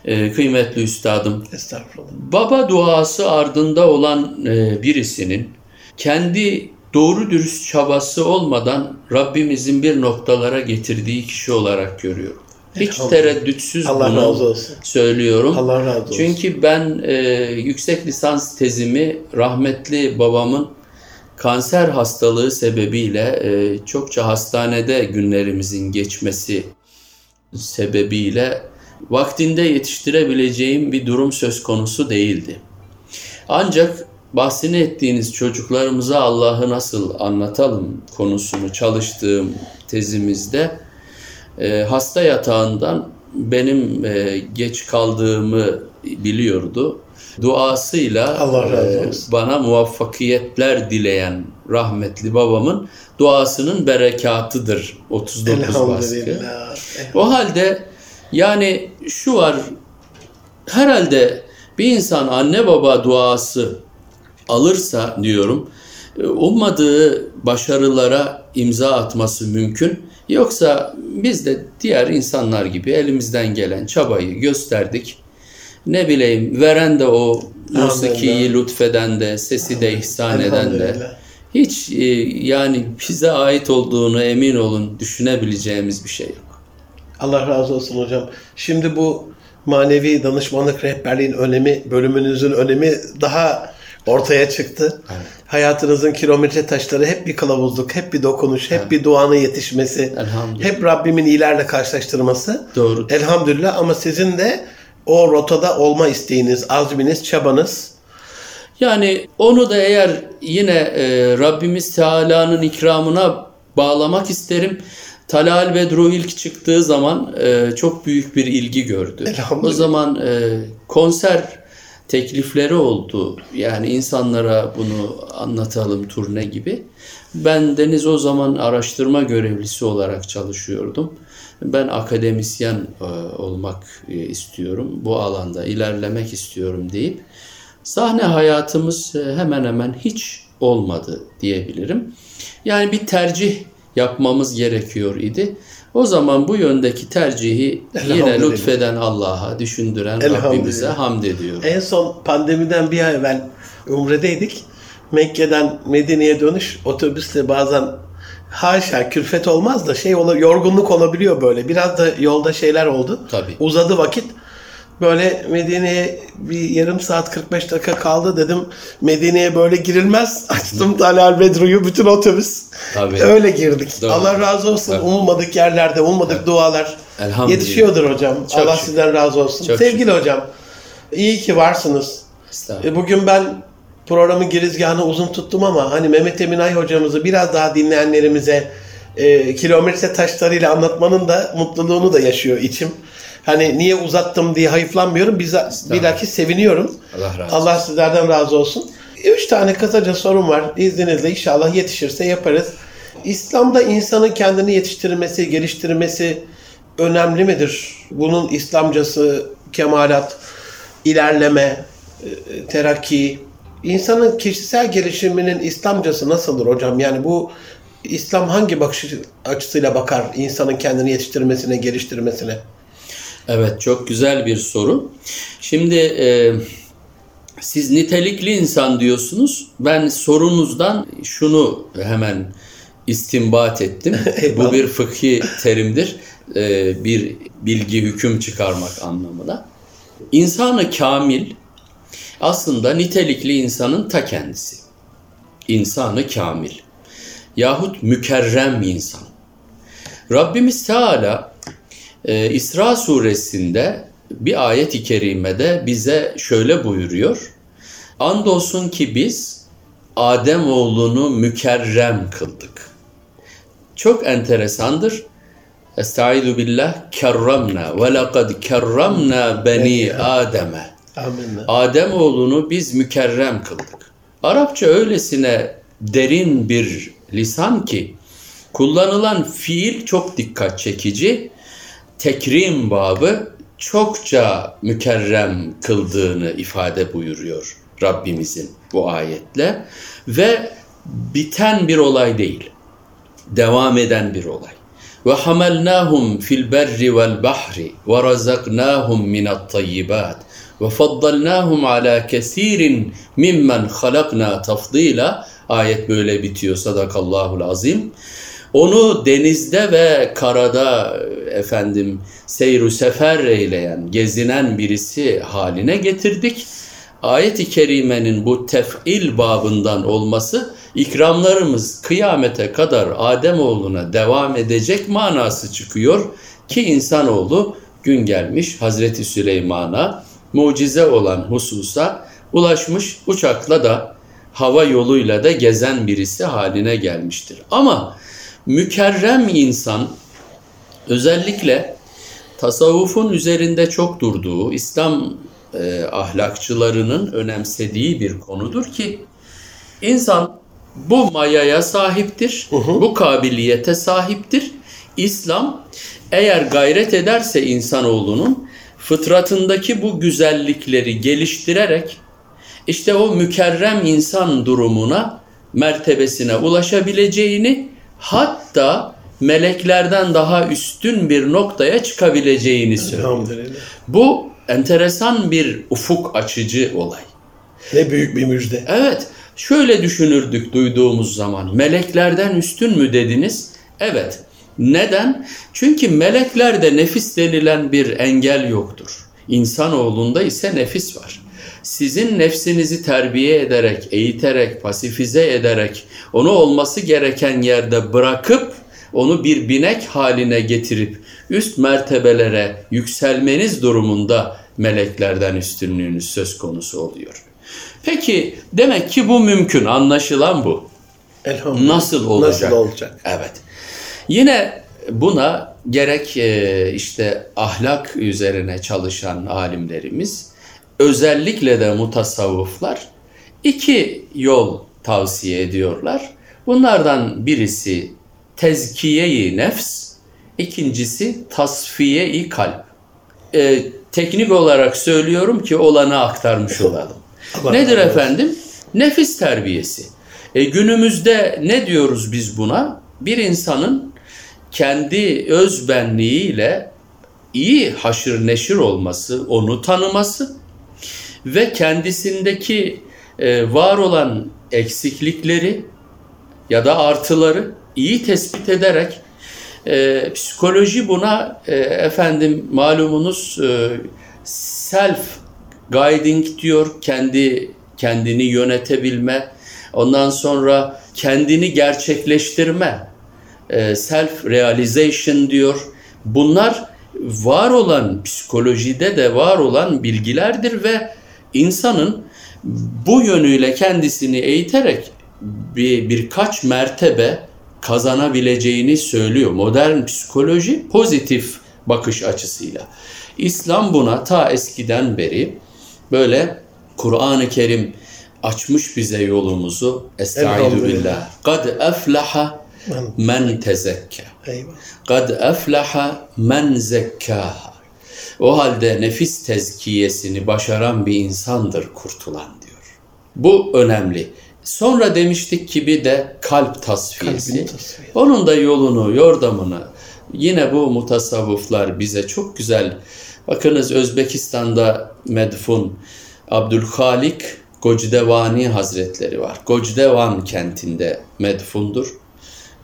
Speaker 2: Ee, kıymetli üstadım,
Speaker 1: Estağfurullah.
Speaker 2: baba duası ardında olan e, birisinin kendi doğru dürüst çabası olmadan Rabbimizin bir noktalara getirdiği kişi olarak görüyorum. Hiç tereddütsüz
Speaker 1: Allah
Speaker 2: bunu
Speaker 1: razı olsun.
Speaker 2: söylüyorum.
Speaker 1: Allah razı olsun.
Speaker 2: Çünkü ben e, yüksek lisans tezimi rahmetli babamın kanser hastalığı sebebiyle e, çokça hastanede günlerimizin geçmesi sebebiyle vaktinde yetiştirebileceğim bir durum söz konusu değildi. Ancak bahsini ettiğiniz çocuklarımıza Allah'ı nasıl anlatalım konusunu çalıştığım tezimizde e, hasta yatağından benim e, geç kaldığımı biliyordu. Duasıyla
Speaker 1: Allah razı
Speaker 2: e,
Speaker 1: olsun.
Speaker 2: bana muvaffakiyetler dileyen rahmetli babamın duasının berekatıdır 39 baskı.
Speaker 1: Elhamdülillah.
Speaker 2: O halde yani şu var herhalde bir insan anne baba duası alırsa diyorum e, ummadığı başarılara imza atması mümkün. Yoksa biz de diğer insanlar gibi elimizden gelen çabayı gösterdik. Ne bileyim veren de o musikiyi lütfeden de sesi de ihsan eden de hiç e, yani bize ait olduğunu emin olun düşünebileceğimiz bir şey yok.
Speaker 1: Allah razı olsun hocam. Şimdi bu manevi danışmanlık rehberliğin önemi, bölümünüzün önemi daha ortaya çıktı. Hayatınızın kilometre taşları hep bir kılavuzluk, hep bir dokunuş, hep bir duanın yetişmesi, hep Rabbimin iyilerle karşılaştırması.
Speaker 2: Doğru.
Speaker 1: Elhamdülillah ama sizin de o rotada olma isteğiniz, azminiz, çabanız.
Speaker 2: Yani onu da eğer yine e, Rabbimiz Teala'nın ikramına bağlamak isterim. Talal Bedru ilk çıktığı zaman e, çok büyük bir ilgi gördü. O zaman e, konser teklifleri oldu. Yani insanlara bunu anlatalım turne gibi. Ben Deniz o zaman araştırma görevlisi olarak çalışıyordum. Ben akademisyen e, olmak e, istiyorum. Bu alanda ilerlemek istiyorum deyip sahne hayatımız e, hemen hemen hiç olmadı diyebilirim. Yani bir tercih yapmamız gerekiyor idi. O zaman bu yöndeki tercihi yine lütfeden Allah'a, düşündüren. Rabbimize hamd ediyorum.
Speaker 1: En son pandemiden bir ay evvel Umre'deydik. Mekke'den Medine'ye dönüş otobüsle bazen haşa külfet olmaz da şey olur yorgunluk olabiliyor böyle. Biraz da yolda şeyler oldu.
Speaker 2: Tabii.
Speaker 1: Uzadı vakit. Böyle Medine'ye bir yarım saat 45 dakika kaldı dedim. Medine'ye böyle girilmez. [laughs] Açtım Talal Bedru'yu bütün otobüs.
Speaker 2: Tabii.
Speaker 1: Öyle girdik.
Speaker 2: Doğru.
Speaker 1: Allah razı olsun.
Speaker 2: Tabii.
Speaker 1: Umulmadık yerlerde, umulmadık dualar
Speaker 2: Elhamdülillah.
Speaker 1: yetişiyordur hocam.
Speaker 2: Çok
Speaker 1: Allah
Speaker 2: şükür.
Speaker 1: sizden razı olsun.
Speaker 2: Çok
Speaker 1: Sevgili hocam, iyi ki varsınız. E, Bugün ben programın girizgahını uzun tuttum ama hani Mehmet Emin Ay hocamızı biraz daha dinleyenlerimize e, kilometre taşlarıyla anlatmanın da mutluluğunu da yaşıyor içim. Hani niye uzattım diye hayıflanmıyorum. Bize, bilakis seviniyorum.
Speaker 2: Allah razı olsun.
Speaker 1: Allah sizlerden razı olsun. Üç tane kısaca sorum var. İzninizle inşallah yetişirse yaparız. İslam'da insanın kendini yetiştirmesi, geliştirmesi önemli midir? Bunun İslamcası, kemalat, ilerleme, e, terakki. İnsanın kişisel gelişiminin İslamcası nasıldır hocam? Yani bu İslam hangi bakış açısıyla bakar insanın kendini yetiştirmesine, geliştirmesine?
Speaker 2: Evet çok güzel bir soru. Şimdi e, siz nitelikli insan diyorsunuz. Ben sorunuzdan şunu hemen istinbat ettim. [laughs] Bu bir fıkhi terimdir. E, bir bilgi hüküm çıkarmak anlamına. İnsanı kamil aslında nitelikli insanın ta kendisi. İnsanı kamil. Yahut mükerrem insan. Rabbimiz Teala ee, İsra suresinde bir ayet-i kerimede bize şöyle buyuruyor. Andolsun ki biz Adem oğlunu mükerrem kıldık. Çok enteresandır. Estaizu billah kerramna ve lekad kerramna beni Adem'e.
Speaker 1: Amin.
Speaker 2: Adem oğlunu biz mükerrem kıldık. Arapça öylesine derin bir lisan ki kullanılan fiil çok dikkat çekici tekrim babı çokça mükerrem kıldığını ifade buyuruyor Rabbimizin bu ayetle ve biten bir olay değil. Devam eden bir olay. Ve hamalnahum fil berri vel bahri ve razaknahum minat tayyibat ve faddalnahum ala kesirin mimmen halakna tafdila ayet böyle bitiyor sadakallahul azim onu denizde ve karada efendim seyru sefer eyleyen, gezinen birisi haline getirdik. Ayet-i kerimenin bu tef'il babından olması ikramlarımız kıyamete kadar Ademoğluna devam edecek manası çıkıyor ki insanoğlu gün gelmiş Hazreti Süleyman'a mucize olan hususa ulaşmış uçakla da hava yoluyla da gezen birisi haline gelmiştir. Ama mükerrem insan özellikle tasavvufun üzerinde çok durduğu, İslam e, ahlakçılarının önemsediği bir konudur ki insan bu mayaya sahiptir, bu kabiliyete sahiptir. İslam eğer gayret ederse insanoğlunun fıtratındaki bu güzellikleri geliştirerek işte o mükerrem insan durumuna, mertebesine ulaşabileceğini hatta meleklerden daha üstün bir noktaya çıkabileceğini söylüyor. Bu enteresan bir ufuk açıcı olay.
Speaker 1: Ne büyük bir müjde.
Speaker 2: Evet, şöyle düşünürdük duyduğumuz zaman. Meleklerden üstün mü dediniz? Evet. Neden? Çünkü meleklerde nefis denilen bir engel yoktur. İnsanoğlunda ise nefis var. Sizin nefsinizi terbiye ederek, eğiterek, pasifize ederek, onu olması gereken yerde bırakıp, onu bir binek haline getirip üst mertebelere yükselmeniz durumunda meleklerden üstünlüğünüz söz konusu oluyor. Peki demek ki bu mümkün, anlaşılan bu.
Speaker 1: Elhamdülillah.
Speaker 2: Nasıl olacak?
Speaker 1: Nasıl olacak?
Speaker 2: Evet. Yine buna gerek e, işte ahlak üzerine çalışan alimlerimiz, özellikle de mutasavvıflar iki yol tavsiye ediyorlar. Bunlardan birisi tezkiye-i nefs, ikincisi tasfiye-i kalp. E, teknik olarak söylüyorum ki olanı aktarmış olalım.
Speaker 1: Allah
Speaker 2: Nedir efendim? Nefis terbiyesi. E, günümüzde ne diyoruz biz buna? Bir insanın kendi öz benliğiyle iyi haşır neşir olması, onu tanıması ve kendisindeki e, var olan eksiklikleri ya da artıları iyi tespit ederek e, psikoloji buna e, efendim malumunuz self guiding diyor. Kendi kendini yönetebilme ondan sonra kendini gerçekleştirme self realization diyor. Bunlar var olan psikolojide de var olan bilgilerdir ve insanın bu yönüyle kendisini eğiterek bir birkaç mertebe kazanabileceğini söylüyor. Modern psikoloji pozitif bakış açısıyla. İslam buna ta eskiden beri böyle Kur'an-ı Kerim açmış bize yolumuzu. Estaizu billah. Kad eflaha men.
Speaker 1: Eyvallah.
Speaker 2: Kad eflaha men zekkaha. O halde nefis tezkiyesini başaran bir insandır kurtulan diyor. Bu önemli. Sonra demiştik ki bir de kalp tasfiyesi.
Speaker 1: Tasfiyesi.
Speaker 2: Onun da yolunu, yordamını yine bu mutasavvıflar bize çok güzel. Bakınız Özbekistan'da medfun Abdülhalik Gocdevani Hazretleri var. Gocdevan kentinde medfundur.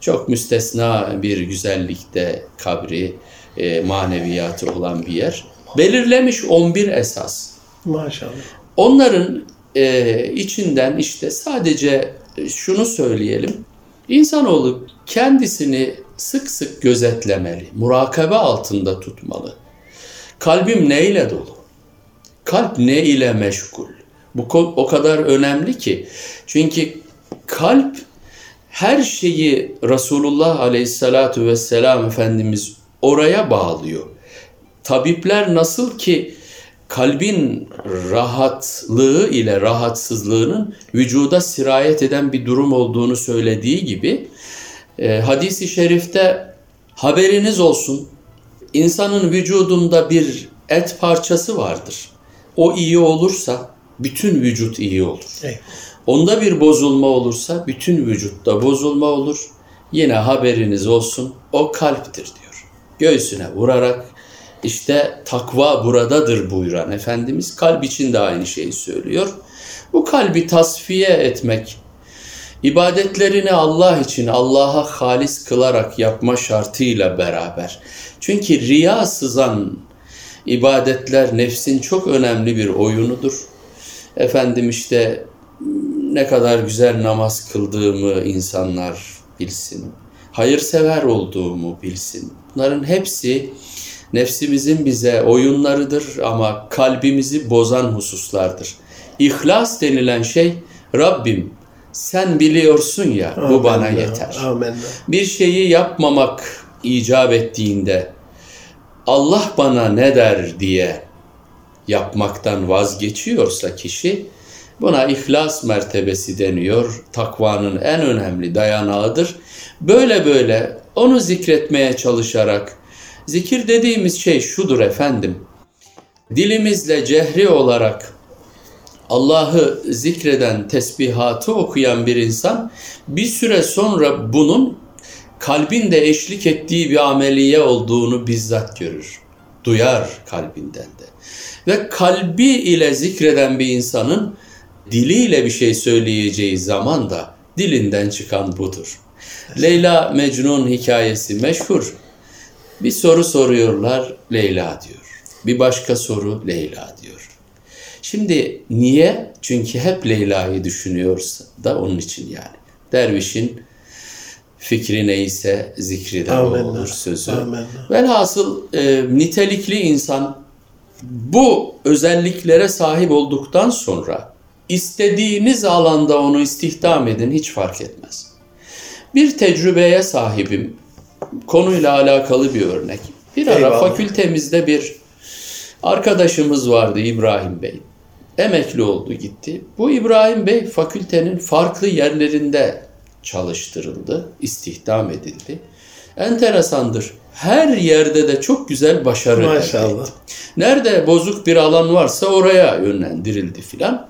Speaker 2: Çok müstesna bir güzellikte kabri, e, maneviyatı olan bir yer. Belirlemiş 11 esas.
Speaker 1: Maşallah.
Speaker 2: Onların e, içinden işte sadece şunu söyleyelim. İnsanoğlu kendisini sık sık gözetlemeli, murakabe altında tutmalı. Kalbim neyle dolu? Kalp ne ile meşgul? Bu o kadar önemli ki. Çünkü kalp her şeyi Resulullah Aleyhisselatü Vesselam Efendimiz oraya bağlıyor. Tabipler nasıl ki kalbin rahatlığı ile rahatsızlığının vücuda sirayet eden bir durum olduğunu söylediği gibi e, hadisi şerifte haberiniz olsun insanın vücudunda bir et parçası vardır. O iyi olursa bütün vücut iyi olur.
Speaker 1: Eyvallah.
Speaker 2: Onda bir bozulma olursa bütün vücutta bozulma olur. Yine haberiniz olsun o kalptir diyor. Göğsüne vurarak işte takva buradadır buyuran Efendimiz kalp için de aynı şeyi söylüyor. Bu kalbi tasfiye etmek, ibadetlerini Allah için Allah'a halis kılarak yapma şartıyla beraber. Çünkü riya sızan ibadetler nefsin çok önemli bir oyunudur. Efendim işte ne kadar güzel namaz kıldığımı insanlar bilsin. Hayırsever olduğumu bilsin. Bunların hepsi nefsimizin bize oyunlarıdır ama kalbimizi bozan hususlardır. İhlas denilen şey Rabbim sen biliyorsun ya bu bana
Speaker 1: Amenna,
Speaker 2: yeter.
Speaker 1: Amenna.
Speaker 2: Bir şeyi yapmamak icap ettiğinde Allah bana ne der diye yapmaktan vazgeçiyorsa kişi buna ihlas mertebesi deniyor. Takvanın en önemli dayanağıdır. Böyle böyle onu zikretmeye çalışarak zikir dediğimiz şey şudur efendim. Dilimizle cehri olarak Allah'ı zikreden, tesbihatı okuyan bir insan bir süre sonra bunun kalbinde eşlik ettiği bir ameliye olduğunu bizzat görür. Duyar kalbinden de. Ve kalbi ile zikreden bir insanın diliyle bir şey söyleyeceği zaman da dilinden çıkan budur. Leyla Mecnun hikayesi meşhur. Bir soru soruyorlar Leyla diyor. Bir başka soru Leyla diyor. Şimdi niye? Çünkü hep Leyla'yı düşünüyorsa da onun için yani. Dervişin fikri neyse zikri de
Speaker 1: Amenna.
Speaker 2: olur sözü.
Speaker 1: Amenna.
Speaker 2: Velhasıl e, nitelikli insan bu özelliklere sahip olduktan sonra istediğiniz alanda onu istihdam edin hiç fark etmez. Bir tecrübeye sahibim. Konuyla alakalı bir örnek. Bir ara
Speaker 1: Eyvallah.
Speaker 2: fakültemizde bir arkadaşımız vardı İbrahim Bey. Emekli oldu gitti. Bu İbrahim Bey fakültenin farklı yerlerinde çalıştırıldı, istihdam edildi. Enteresandır. Her yerde de çok güzel başarı elde
Speaker 1: Maşallah.
Speaker 2: etti. Nerede bozuk bir alan varsa oraya yönlendirildi filan.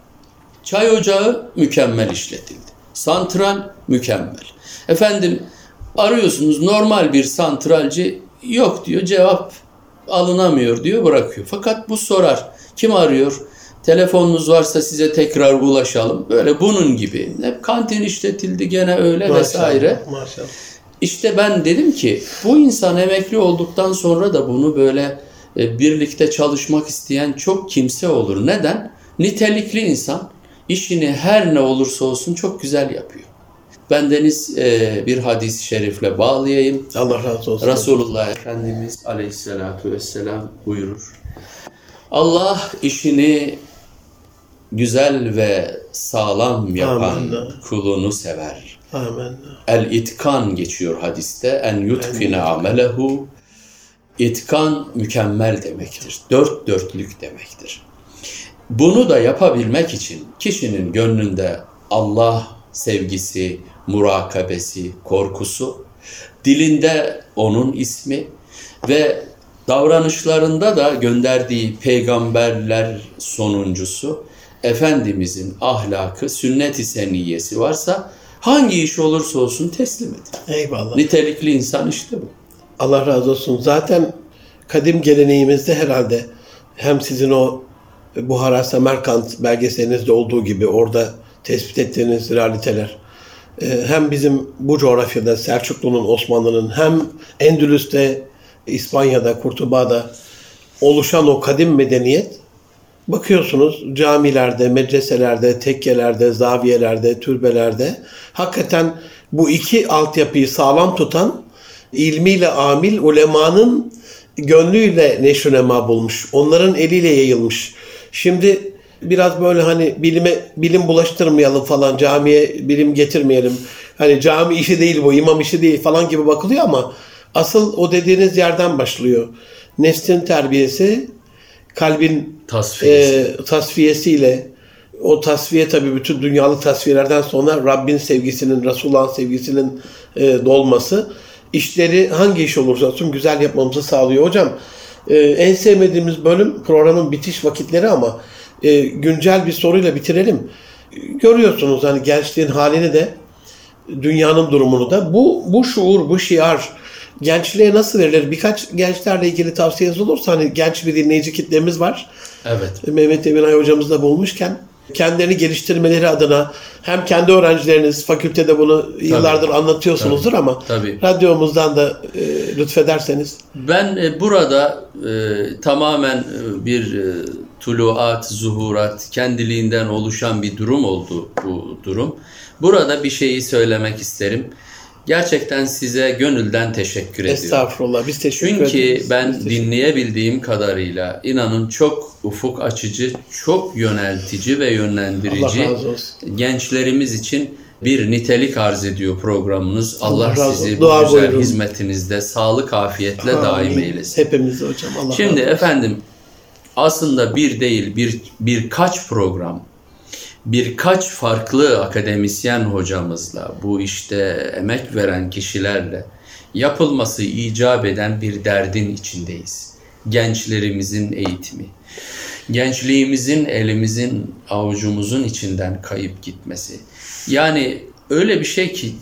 Speaker 2: Çay ocağı mükemmel işletildi. Santral mükemmel. Efendim arıyorsunuz normal bir santralci yok diyor cevap alınamıyor diyor bırakıyor. Fakat bu sorar kim arıyor? Telefonunuz varsa size tekrar ulaşalım. Böyle bunun gibi. Hep kantin işletildi gene öyle vesaire.
Speaker 1: Maşallah.
Speaker 2: İşte ben dedim ki bu insan emekli olduktan sonra da bunu böyle e, birlikte çalışmak isteyen çok kimse olur. Neden? Nitelikli insan işini her ne olursa olsun çok güzel yapıyor. Bendeniz e, bir hadis-i şerifle bağlayayım.
Speaker 1: Allah razı olsun.
Speaker 2: Resulullah Efendimiz aleyhissalatu vesselam buyurur. Allah işini güzel ve sağlam yapan
Speaker 1: Amin.
Speaker 2: kulunu sever.
Speaker 1: Amenna.
Speaker 2: El itkan geçiyor hadiste. En yutkine amelehu. İtkan mükemmel demektir. Dört dörtlük demektir. Bunu da yapabilmek için kişinin gönlünde Allah sevgisi, murakabesi, korkusu, dilinde onun ismi ve davranışlarında da gönderdiği peygamberler sonuncusu Efendimizin ahlakı, sünnet-i seniyyesi varsa hangi iş olursa olsun teslim edin.
Speaker 1: Eyvallah.
Speaker 2: Nitelikli insan işte bu.
Speaker 1: Allah razı olsun. Zaten kadim geleneğimizde herhalde hem sizin o Buhara Semerkant belgeselinizde olduğu gibi orada tespit ettiğiniz realiteler hem bizim bu coğrafyada Selçuklu'nun, Osmanlı'nın hem Endülüs'te, İspanya'da, Kurtuba'da oluşan o kadim medeniyet bakıyorsunuz camilerde, medreselerde, tekkelerde, zaviyelerde, türbelerde hakikaten bu iki altyapıyı sağlam tutan ilmiyle amil ulemanın gönlüyle neşrünema bulmuş. Onların eliyle yayılmış. Şimdi biraz böyle hani bilime bilim bulaştırmayalım falan camiye bilim getirmeyelim. Hani cami işi değil bu imam işi değil falan gibi bakılıyor ama asıl o dediğiniz yerden başlıyor. Nefsin terbiyesi, kalbin
Speaker 2: Tasfiyesi.
Speaker 1: e, tasfiyesiyle o tasfiye tabii bütün dünyalık tasfiyelerden sonra Rabbin sevgisinin, Resulullah'ın sevgisinin e, dolması işleri hangi iş olursa olsun güzel yapmamızı sağlıyor. Hocam e, en sevmediğimiz bölüm programın bitiş vakitleri ama e, güncel bir soruyla bitirelim. Görüyorsunuz hani gençliğin halini de dünyanın durumunu da. Bu bu şuur, bu şiar gençliğe nasıl verilir? Birkaç gençlerle ilgili tavsiyeniz olursa hani genç bir dinleyici kitlemiz var.
Speaker 2: Evet.
Speaker 1: Mehmet Eminay hocamız da bulmuşken kendilerini geliştirmeleri adına hem kendi öğrencileriniz fakültede bunu yıllardır anlatıyorsunuzdur ama
Speaker 2: Tabii.
Speaker 1: radyomuzdan da e, lütfederseniz.
Speaker 2: Ben e, burada e, tamamen e, bir e, tuluat, zuhurat, kendiliğinden oluşan bir durum oldu bu durum. Burada bir şeyi söylemek isterim. Gerçekten size gönülden teşekkür ediyorum.
Speaker 1: Estağfurullah biz teşekkür ederiz.
Speaker 2: Çünkü ben
Speaker 1: teşekkür-
Speaker 2: dinleyebildiğim kadarıyla inanın çok ufuk açıcı, çok yöneltici ve yönlendirici gençlerimiz için bir nitelik arz ediyor programınız. Allah,
Speaker 1: Allah razı
Speaker 2: sizi
Speaker 1: olsun.
Speaker 2: bu
Speaker 1: Dua
Speaker 2: güzel
Speaker 1: buyurun.
Speaker 2: hizmetinizde sağlık afiyetle daim
Speaker 1: Amin.
Speaker 2: eylesin.
Speaker 1: Hepimiz hocam Allah
Speaker 2: Şimdi
Speaker 1: razı olsun.
Speaker 2: efendim aslında bir değil bir birkaç program birkaç farklı akademisyen hocamızla bu işte emek veren kişilerle yapılması icap eden bir derdin içindeyiz. Gençlerimizin eğitimi. Gençliğimizin elimizin avucumuzun içinden kayıp gitmesi. Yani öyle bir şey ki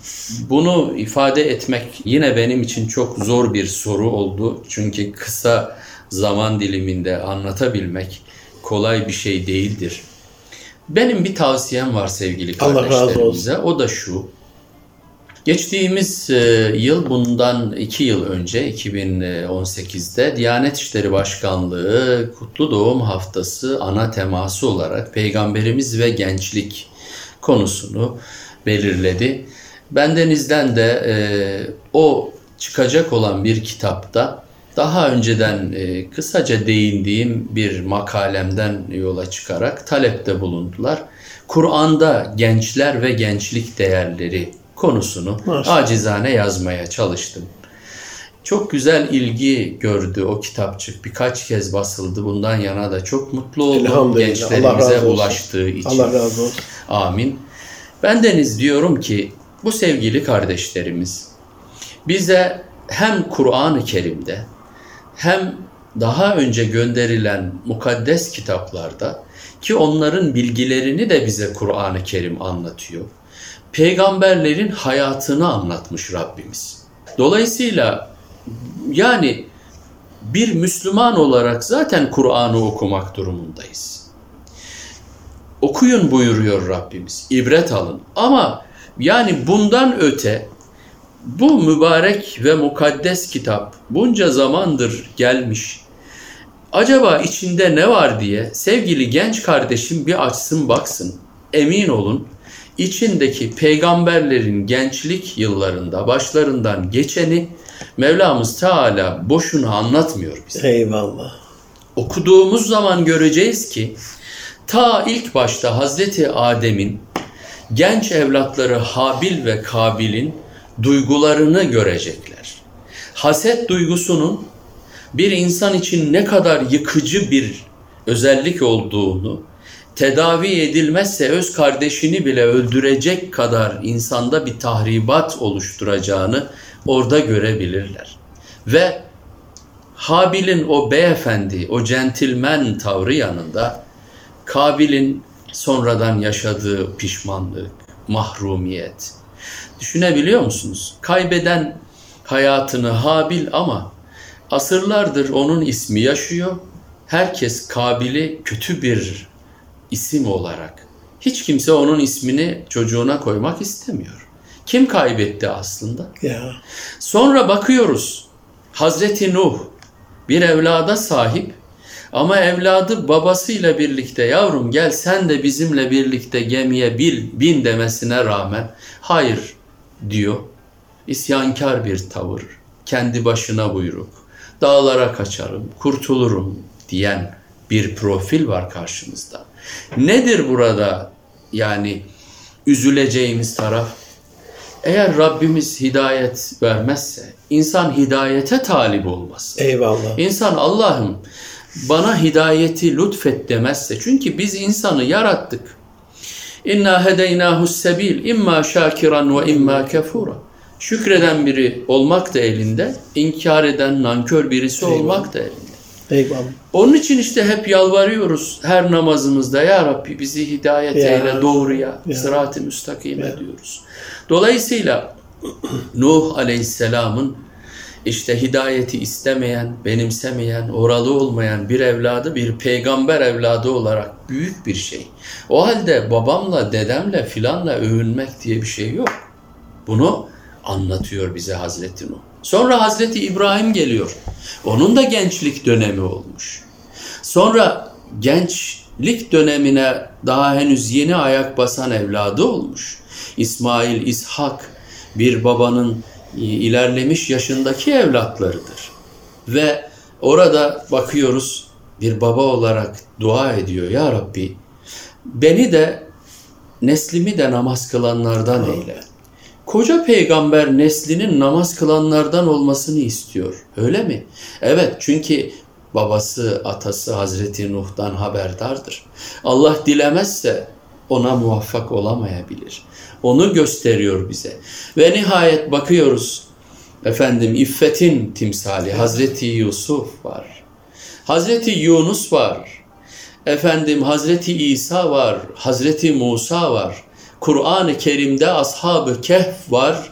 Speaker 2: bunu ifade etmek yine benim için çok zor bir soru oldu. Çünkü kısa zaman diliminde anlatabilmek kolay bir şey değildir. Benim bir tavsiyem var sevgili kardeşlerimize. O da şu. Geçtiğimiz e, yıl bundan iki yıl önce 2018'de Diyanet İşleri Başkanlığı Kutlu Doğum Haftası ana teması olarak Peygamberimiz ve gençlik konusunu belirledi. Bendenizden de e, o çıkacak olan bir kitapta daha önceden e, kısaca değindiğim bir makalemden yola çıkarak talepte bulundular. Kur'an'da gençler ve gençlik değerleri konusunu
Speaker 1: Maşallah.
Speaker 2: acizane yazmaya çalıştım. Çok güzel ilgi gördü o kitapçık. Birkaç kez basıldı. Bundan yana da çok mutlu oldum. Gençlerimize ulaştığı için.
Speaker 1: Allah razı olsun.
Speaker 2: Amin. Bendeniz diyorum ki bu sevgili kardeşlerimiz bize hem Kur'an-ı Kerim'de hem daha önce gönderilen mukaddes kitaplarda ki onların bilgilerini de bize Kur'an-ı Kerim anlatıyor. Peygamberlerin hayatını anlatmış Rabbimiz. Dolayısıyla yani bir Müslüman olarak zaten Kur'an'ı okumak durumundayız okuyun buyuruyor Rabbimiz. İbret alın. Ama yani bundan öte bu mübarek ve mukaddes kitap bunca zamandır gelmiş. Acaba içinde ne var diye sevgili genç kardeşim bir açsın baksın. Emin olun içindeki peygamberlerin gençlik yıllarında başlarından geçeni Mevlamız Teala boşuna anlatmıyor bize
Speaker 1: Eyvallah.
Speaker 2: okuduğumuz zaman göreceğiz ki ta ilk başta Hazreti Adem'in genç evlatları Habil ve Kabil'in duygularını görecekler. Haset duygusunun bir insan için ne kadar yıkıcı bir özellik olduğunu, tedavi edilmezse öz kardeşini bile öldürecek kadar insanda bir tahribat oluşturacağını orada görebilirler. Ve Habil'in o beyefendi, o centilmen tavrı yanında Kabil'in sonradan yaşadığı pişmanlık, mahrumiyet. Düşünebiliyor musunuz? Kaybeden hayatını Habil ama asırlardır onun ismi yaşıyor. Herkes Kabil'i kötü bir isim olarak. Hiç kimse onun ismini çocuğuna koymak istemiyor. Kim kaybetti aslında?
Speaker 1: Ya.
Speaker 2: Sonra bakıyoruz. Hazreti Nuh bir evlada sahip ama evladı babasıyla birlikte yavrum gel sen de bizimle birlikte gemiye bil, bin demesine rağmen hayır diyor. İsyankar bir tavır, kendi başına buyruk, dağlara kaçarım, kurtulurum diyen bir profil var karşımızda. Nedir burada yani üzüleceğimiz taraf? Eğer Rabbimiz hidayet vermezse, insan hidayete talip olmaz.
Speaker 1: Eyvallah.
Speaker 2: İnsan Allah'ım bana hidayeti lütfet demezse, çünkü biz insanı yarattık. İnna hedeynahu sebil imma şakiran ve imma kefura. Şükreden biri olmak da elinde, inkar eden nankör birisi olmak da elinde.
Speaker 1: Eyvallah.
Speaker 2: Onun için işte hep yalvarıyoruz her namazımızda ya Rabbi bizi hidayet
Speaker 1: Ya.
Speaker 2: eyle doğruya,
Speaker 1: Ya.
Speaker 2: sırat-ı müstakime diyoruz. Dolayısıyla [clears throat] Nuh Aleyhisselam'ın işte hidayeti istemeyen, benimsemeyen, oralı olmayan bir evladı bir peygamber evladı olarak büyük bir şey. O halde babamla, dedemle filanla övünmek diye bir şey yok. Bunu anlatıyor bize Hazreti Nuh. Sonra Hazreti İbrahim geliyor. Onun da gençlik dönemi olmuş. Sonra gençlik dönemine daha henüz yeni ayak basan evladı olmuş. İsmail, İshak bir babanın ilerlemiş yaşındaki evlatlarıdır. Ve orada bakıyoruz bir baba olarak dua ediyor. Ya Rabbi beni de neslimi de namaz kılanlardan eyle. Koca peygamber neslinin namaz kılanlardan olmasını istiyor. Öyle mi? Evet çünkü babası, atası Hazreti Nuh'dan haberdardır. Allah dilemezse ona muvaffak olamayabilir. Onu gösteriyor bize. Ve nihayet bakıyoruz efendim iffetin timsali Hazreti Yusuf var. Hazreti Yunus var. Efendim Hazreti İsa var. Hazreti Musa var. Kur'an-ı Kerim'de Ashab-ı Kehf var.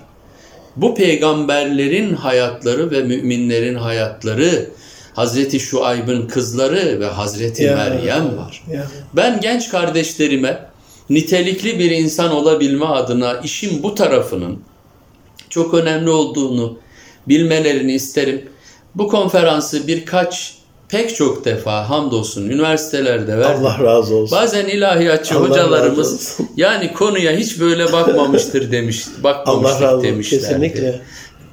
Speaker 2: Bu peygamberlerin hayatları ve müminlerin hayatları Hazreti Şuayb'ın kızları ve Hazreti
Speaker 1: Ya.
Speaker 2: Meryem var.
Speaker 1: Ya.
Speaker 2: Ben genç kardeşlerime nitelikli bir insan olabilme adına işin bu tarafının çok önemli olduğunu bilmelerini isterim. Bu konferansı birkaç pek çok defa hamdolsun üniversitelerde verdim.
Speaker 1: Allah razı olsun.
Speaker 2: Bazen ilahiyatçı
Speaker 1: Allah
Speaker 2: hocalarımız [laughs] yani konuya hiç böyle bakmamıştır demiş,
Speaker 1: Allah
Speaker 2: bakmamıştık
Speaker 1: razı olsun. Kesinlikle.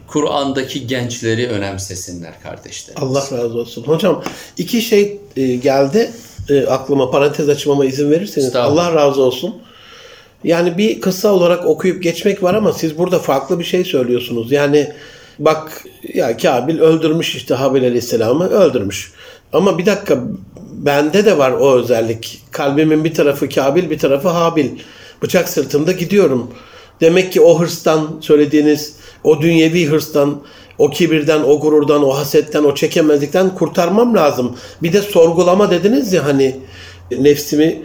Speaker 2: Kur'an'daki gençleri önemsesinler kardeşlerim.
Speaker 1: Allah razı olsun. Hocam iki şey e, geldi e, aklıma parantez açmama izin verirseniz. Allah razı olsun. Yani bir kısa olarak okuyup geçmek var ama siz burada farklı bir şey söylüyorsunuz. Yani bak ya Kabil öldürmüş işte Habil Aleyhisselam'ı öldürmüş. Ama bir dakika bende de var o özellik. Kalbimin bir tarafı Kabil bir tarafı Habil. Bıçak sırtımda gidiyorum. Demek ki o hırstan söylediğiniz o dünyevi hırstan, o kibirden, o gururdan, o hasetten, o çekemezlikten kurtarmam lazım. Bir de sorgulama dediniz ya hani nefsimi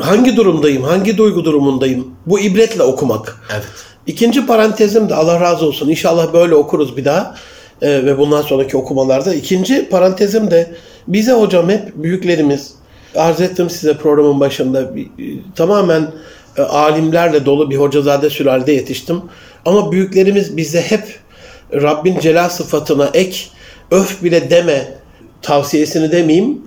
Speaker 1: hangi durumdayım, hangi duygu durumundayım? Bu ibretle okumak.
Speaker 2: Evet.
Speaker 1: İkinci parantezim de Allah razı olsun. İnşallah böyle okuruz bir daha. Ee, ve bundan sonraki okumalarda. İkinci parantezim de bize hocam hep büyüklerimiz arz ettim size programın başında bir- tamamen e, alimlerle dolu bir hocazade sülalede yetiştim. Ama büyüklerimiz bize hep Rabbin celal sıfatına ek öf bile deme tavsiyesini demeyeyim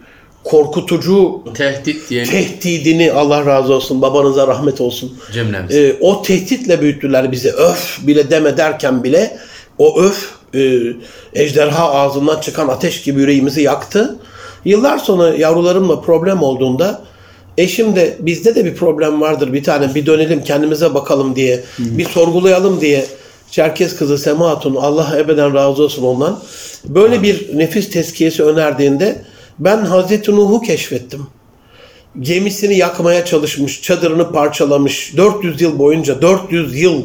Speaker 1: korkutucu
Speaker 2: Tehdit diyelim
Speaker 1: tehdidini Allah razı olsun babanıza rahmet olsun.
Speaker 2: cümlemiz.
Speaker 1: Ee, o tehditle büyüttüler bizi. Öf bile deme derken bile o öf e, ejderha ağzından çıkan ateş gibi yüreğimizi yaktı. Yıllar sonra yavrularımla problem olduğunda eşim de bizde de bir problem vardır bir tane bir dönelim kendimize bakalım diye bir sorgulayalım diye Çerkez kızı Sema Hatun Allah ebeden razı olsun ondan böyle bir nefis tezkiyesi önerdiğinde ben Hazreti Nuh'u keşfettim gemisini yakmaya çalışmış, çadırını parçalamış 400 yıl boyunca 400 yıl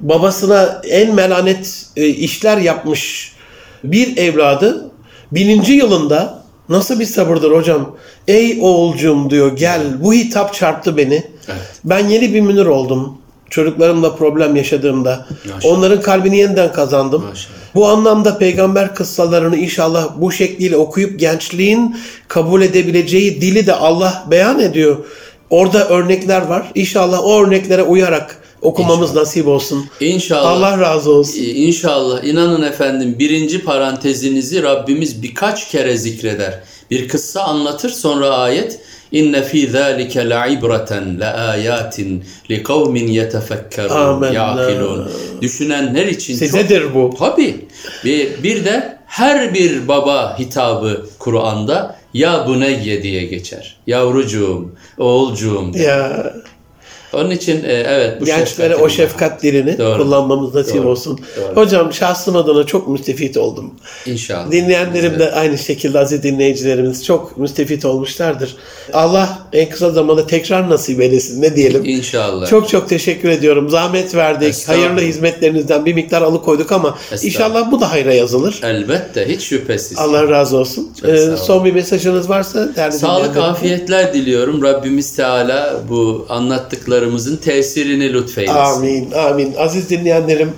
Speaker 1: babasına en melanet e, işler yapmış bir evladı bininci yılında nasıl bir sabırdır hocam? Ey oğulcum diyor gel bu hitap çarptı beni.
Speaker 2: Evet.
Speaker 1: Ben yeni bir münir oldum. Çocuklarımla problem yaşadığımda.
Speaker 2: Maşallah.
Speaker 1: Onların kalbini yeniden kazandım.
Speaker 2: Maşallah.
Speaker 1: Bu anlamda peygamber kıssalarını inşallah bu şekliyle okuyup gençliğin kabul edebileceği dili de Allah beyan ediyor. Orada örnekler var. İnşallah o örneklere uyarak okumamız nasip olsun.
Speaker 2: İnşallah.
Speaker 1: Allah razı olsun.
Speaker 2: İnşallah inanın efendim birinci parantezinizi Rabbimiz birkaç kere zikreder. Bir kıssa anlatır sonra ayet İnne fî zâlike le'ibreten leâyâtin li kavmin yetefekkerûn yâkilûn. Düşünenler için çok
Speaker 1: Sizedir bu.
Speaker 2: Tabii. Bir, bir de her bir baba hitabı Kur'an'da ya buneyye diye geçer. Yavrucuğum, oğulcuğum.
Speaker 1: Ya
Speaker 2: Onun için e, evet bu
Speaker 1: Gençlere o şefkat dilini
Speaker 2: Doğru.
Speaker 1: kullanmamız nasip
Speaker 2: Doğru.
Speaker 1: olsun.
Speaker 2: Doğru.
Speaker 1: Hocam şahsım adına çok müstefit oldum.
Speaker 2: İnşallah.
Speaker 1: Dinleyenlerim de aynı şekilde aziz dinleyicilerimiz çok müstefit olmuşlardır. Allah en kısa zamanda tekrar nasip eylesin ne diyelim.
Speaker 2: İnşallah.
Speaker 1: Çok çok teşekkür ediyorum. Zahmet verdik. Hayırlı hizmetlerinizden bir miktar alıkoyduk ama inşallah bu da hayra yazılır.
Speaker 2: Elbette hiç şüphesiz.
Speaker 1: Allah razı olsun.
Speaker 2: Çok
Speaker 1: Ee, son bir mesajınız varsa değerli
Speaker 2: Sağlık, afiyetler diliyorum. Rabbimiz Teala bu anlattıklarımızın tesirini lütfeylesin.
Speaker 1: Amin, amin. Aziz dinleyenlerim,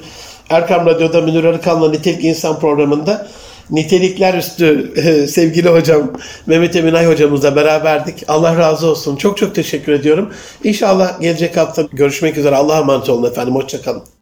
Speaker 1: Erkam Radyo'da Münir Arıkan'la Nitelik İnsan programında nitelikler üstü [laughs] sevgili hocam Mehmet Eminay hocamızla beraberdik. Allah razı olsun. Çok çok teşekkür ediyorum. İnşallah gelecek hafta görüşmek üzere. Allah'a emanet olun efendim. Hoşçakalın.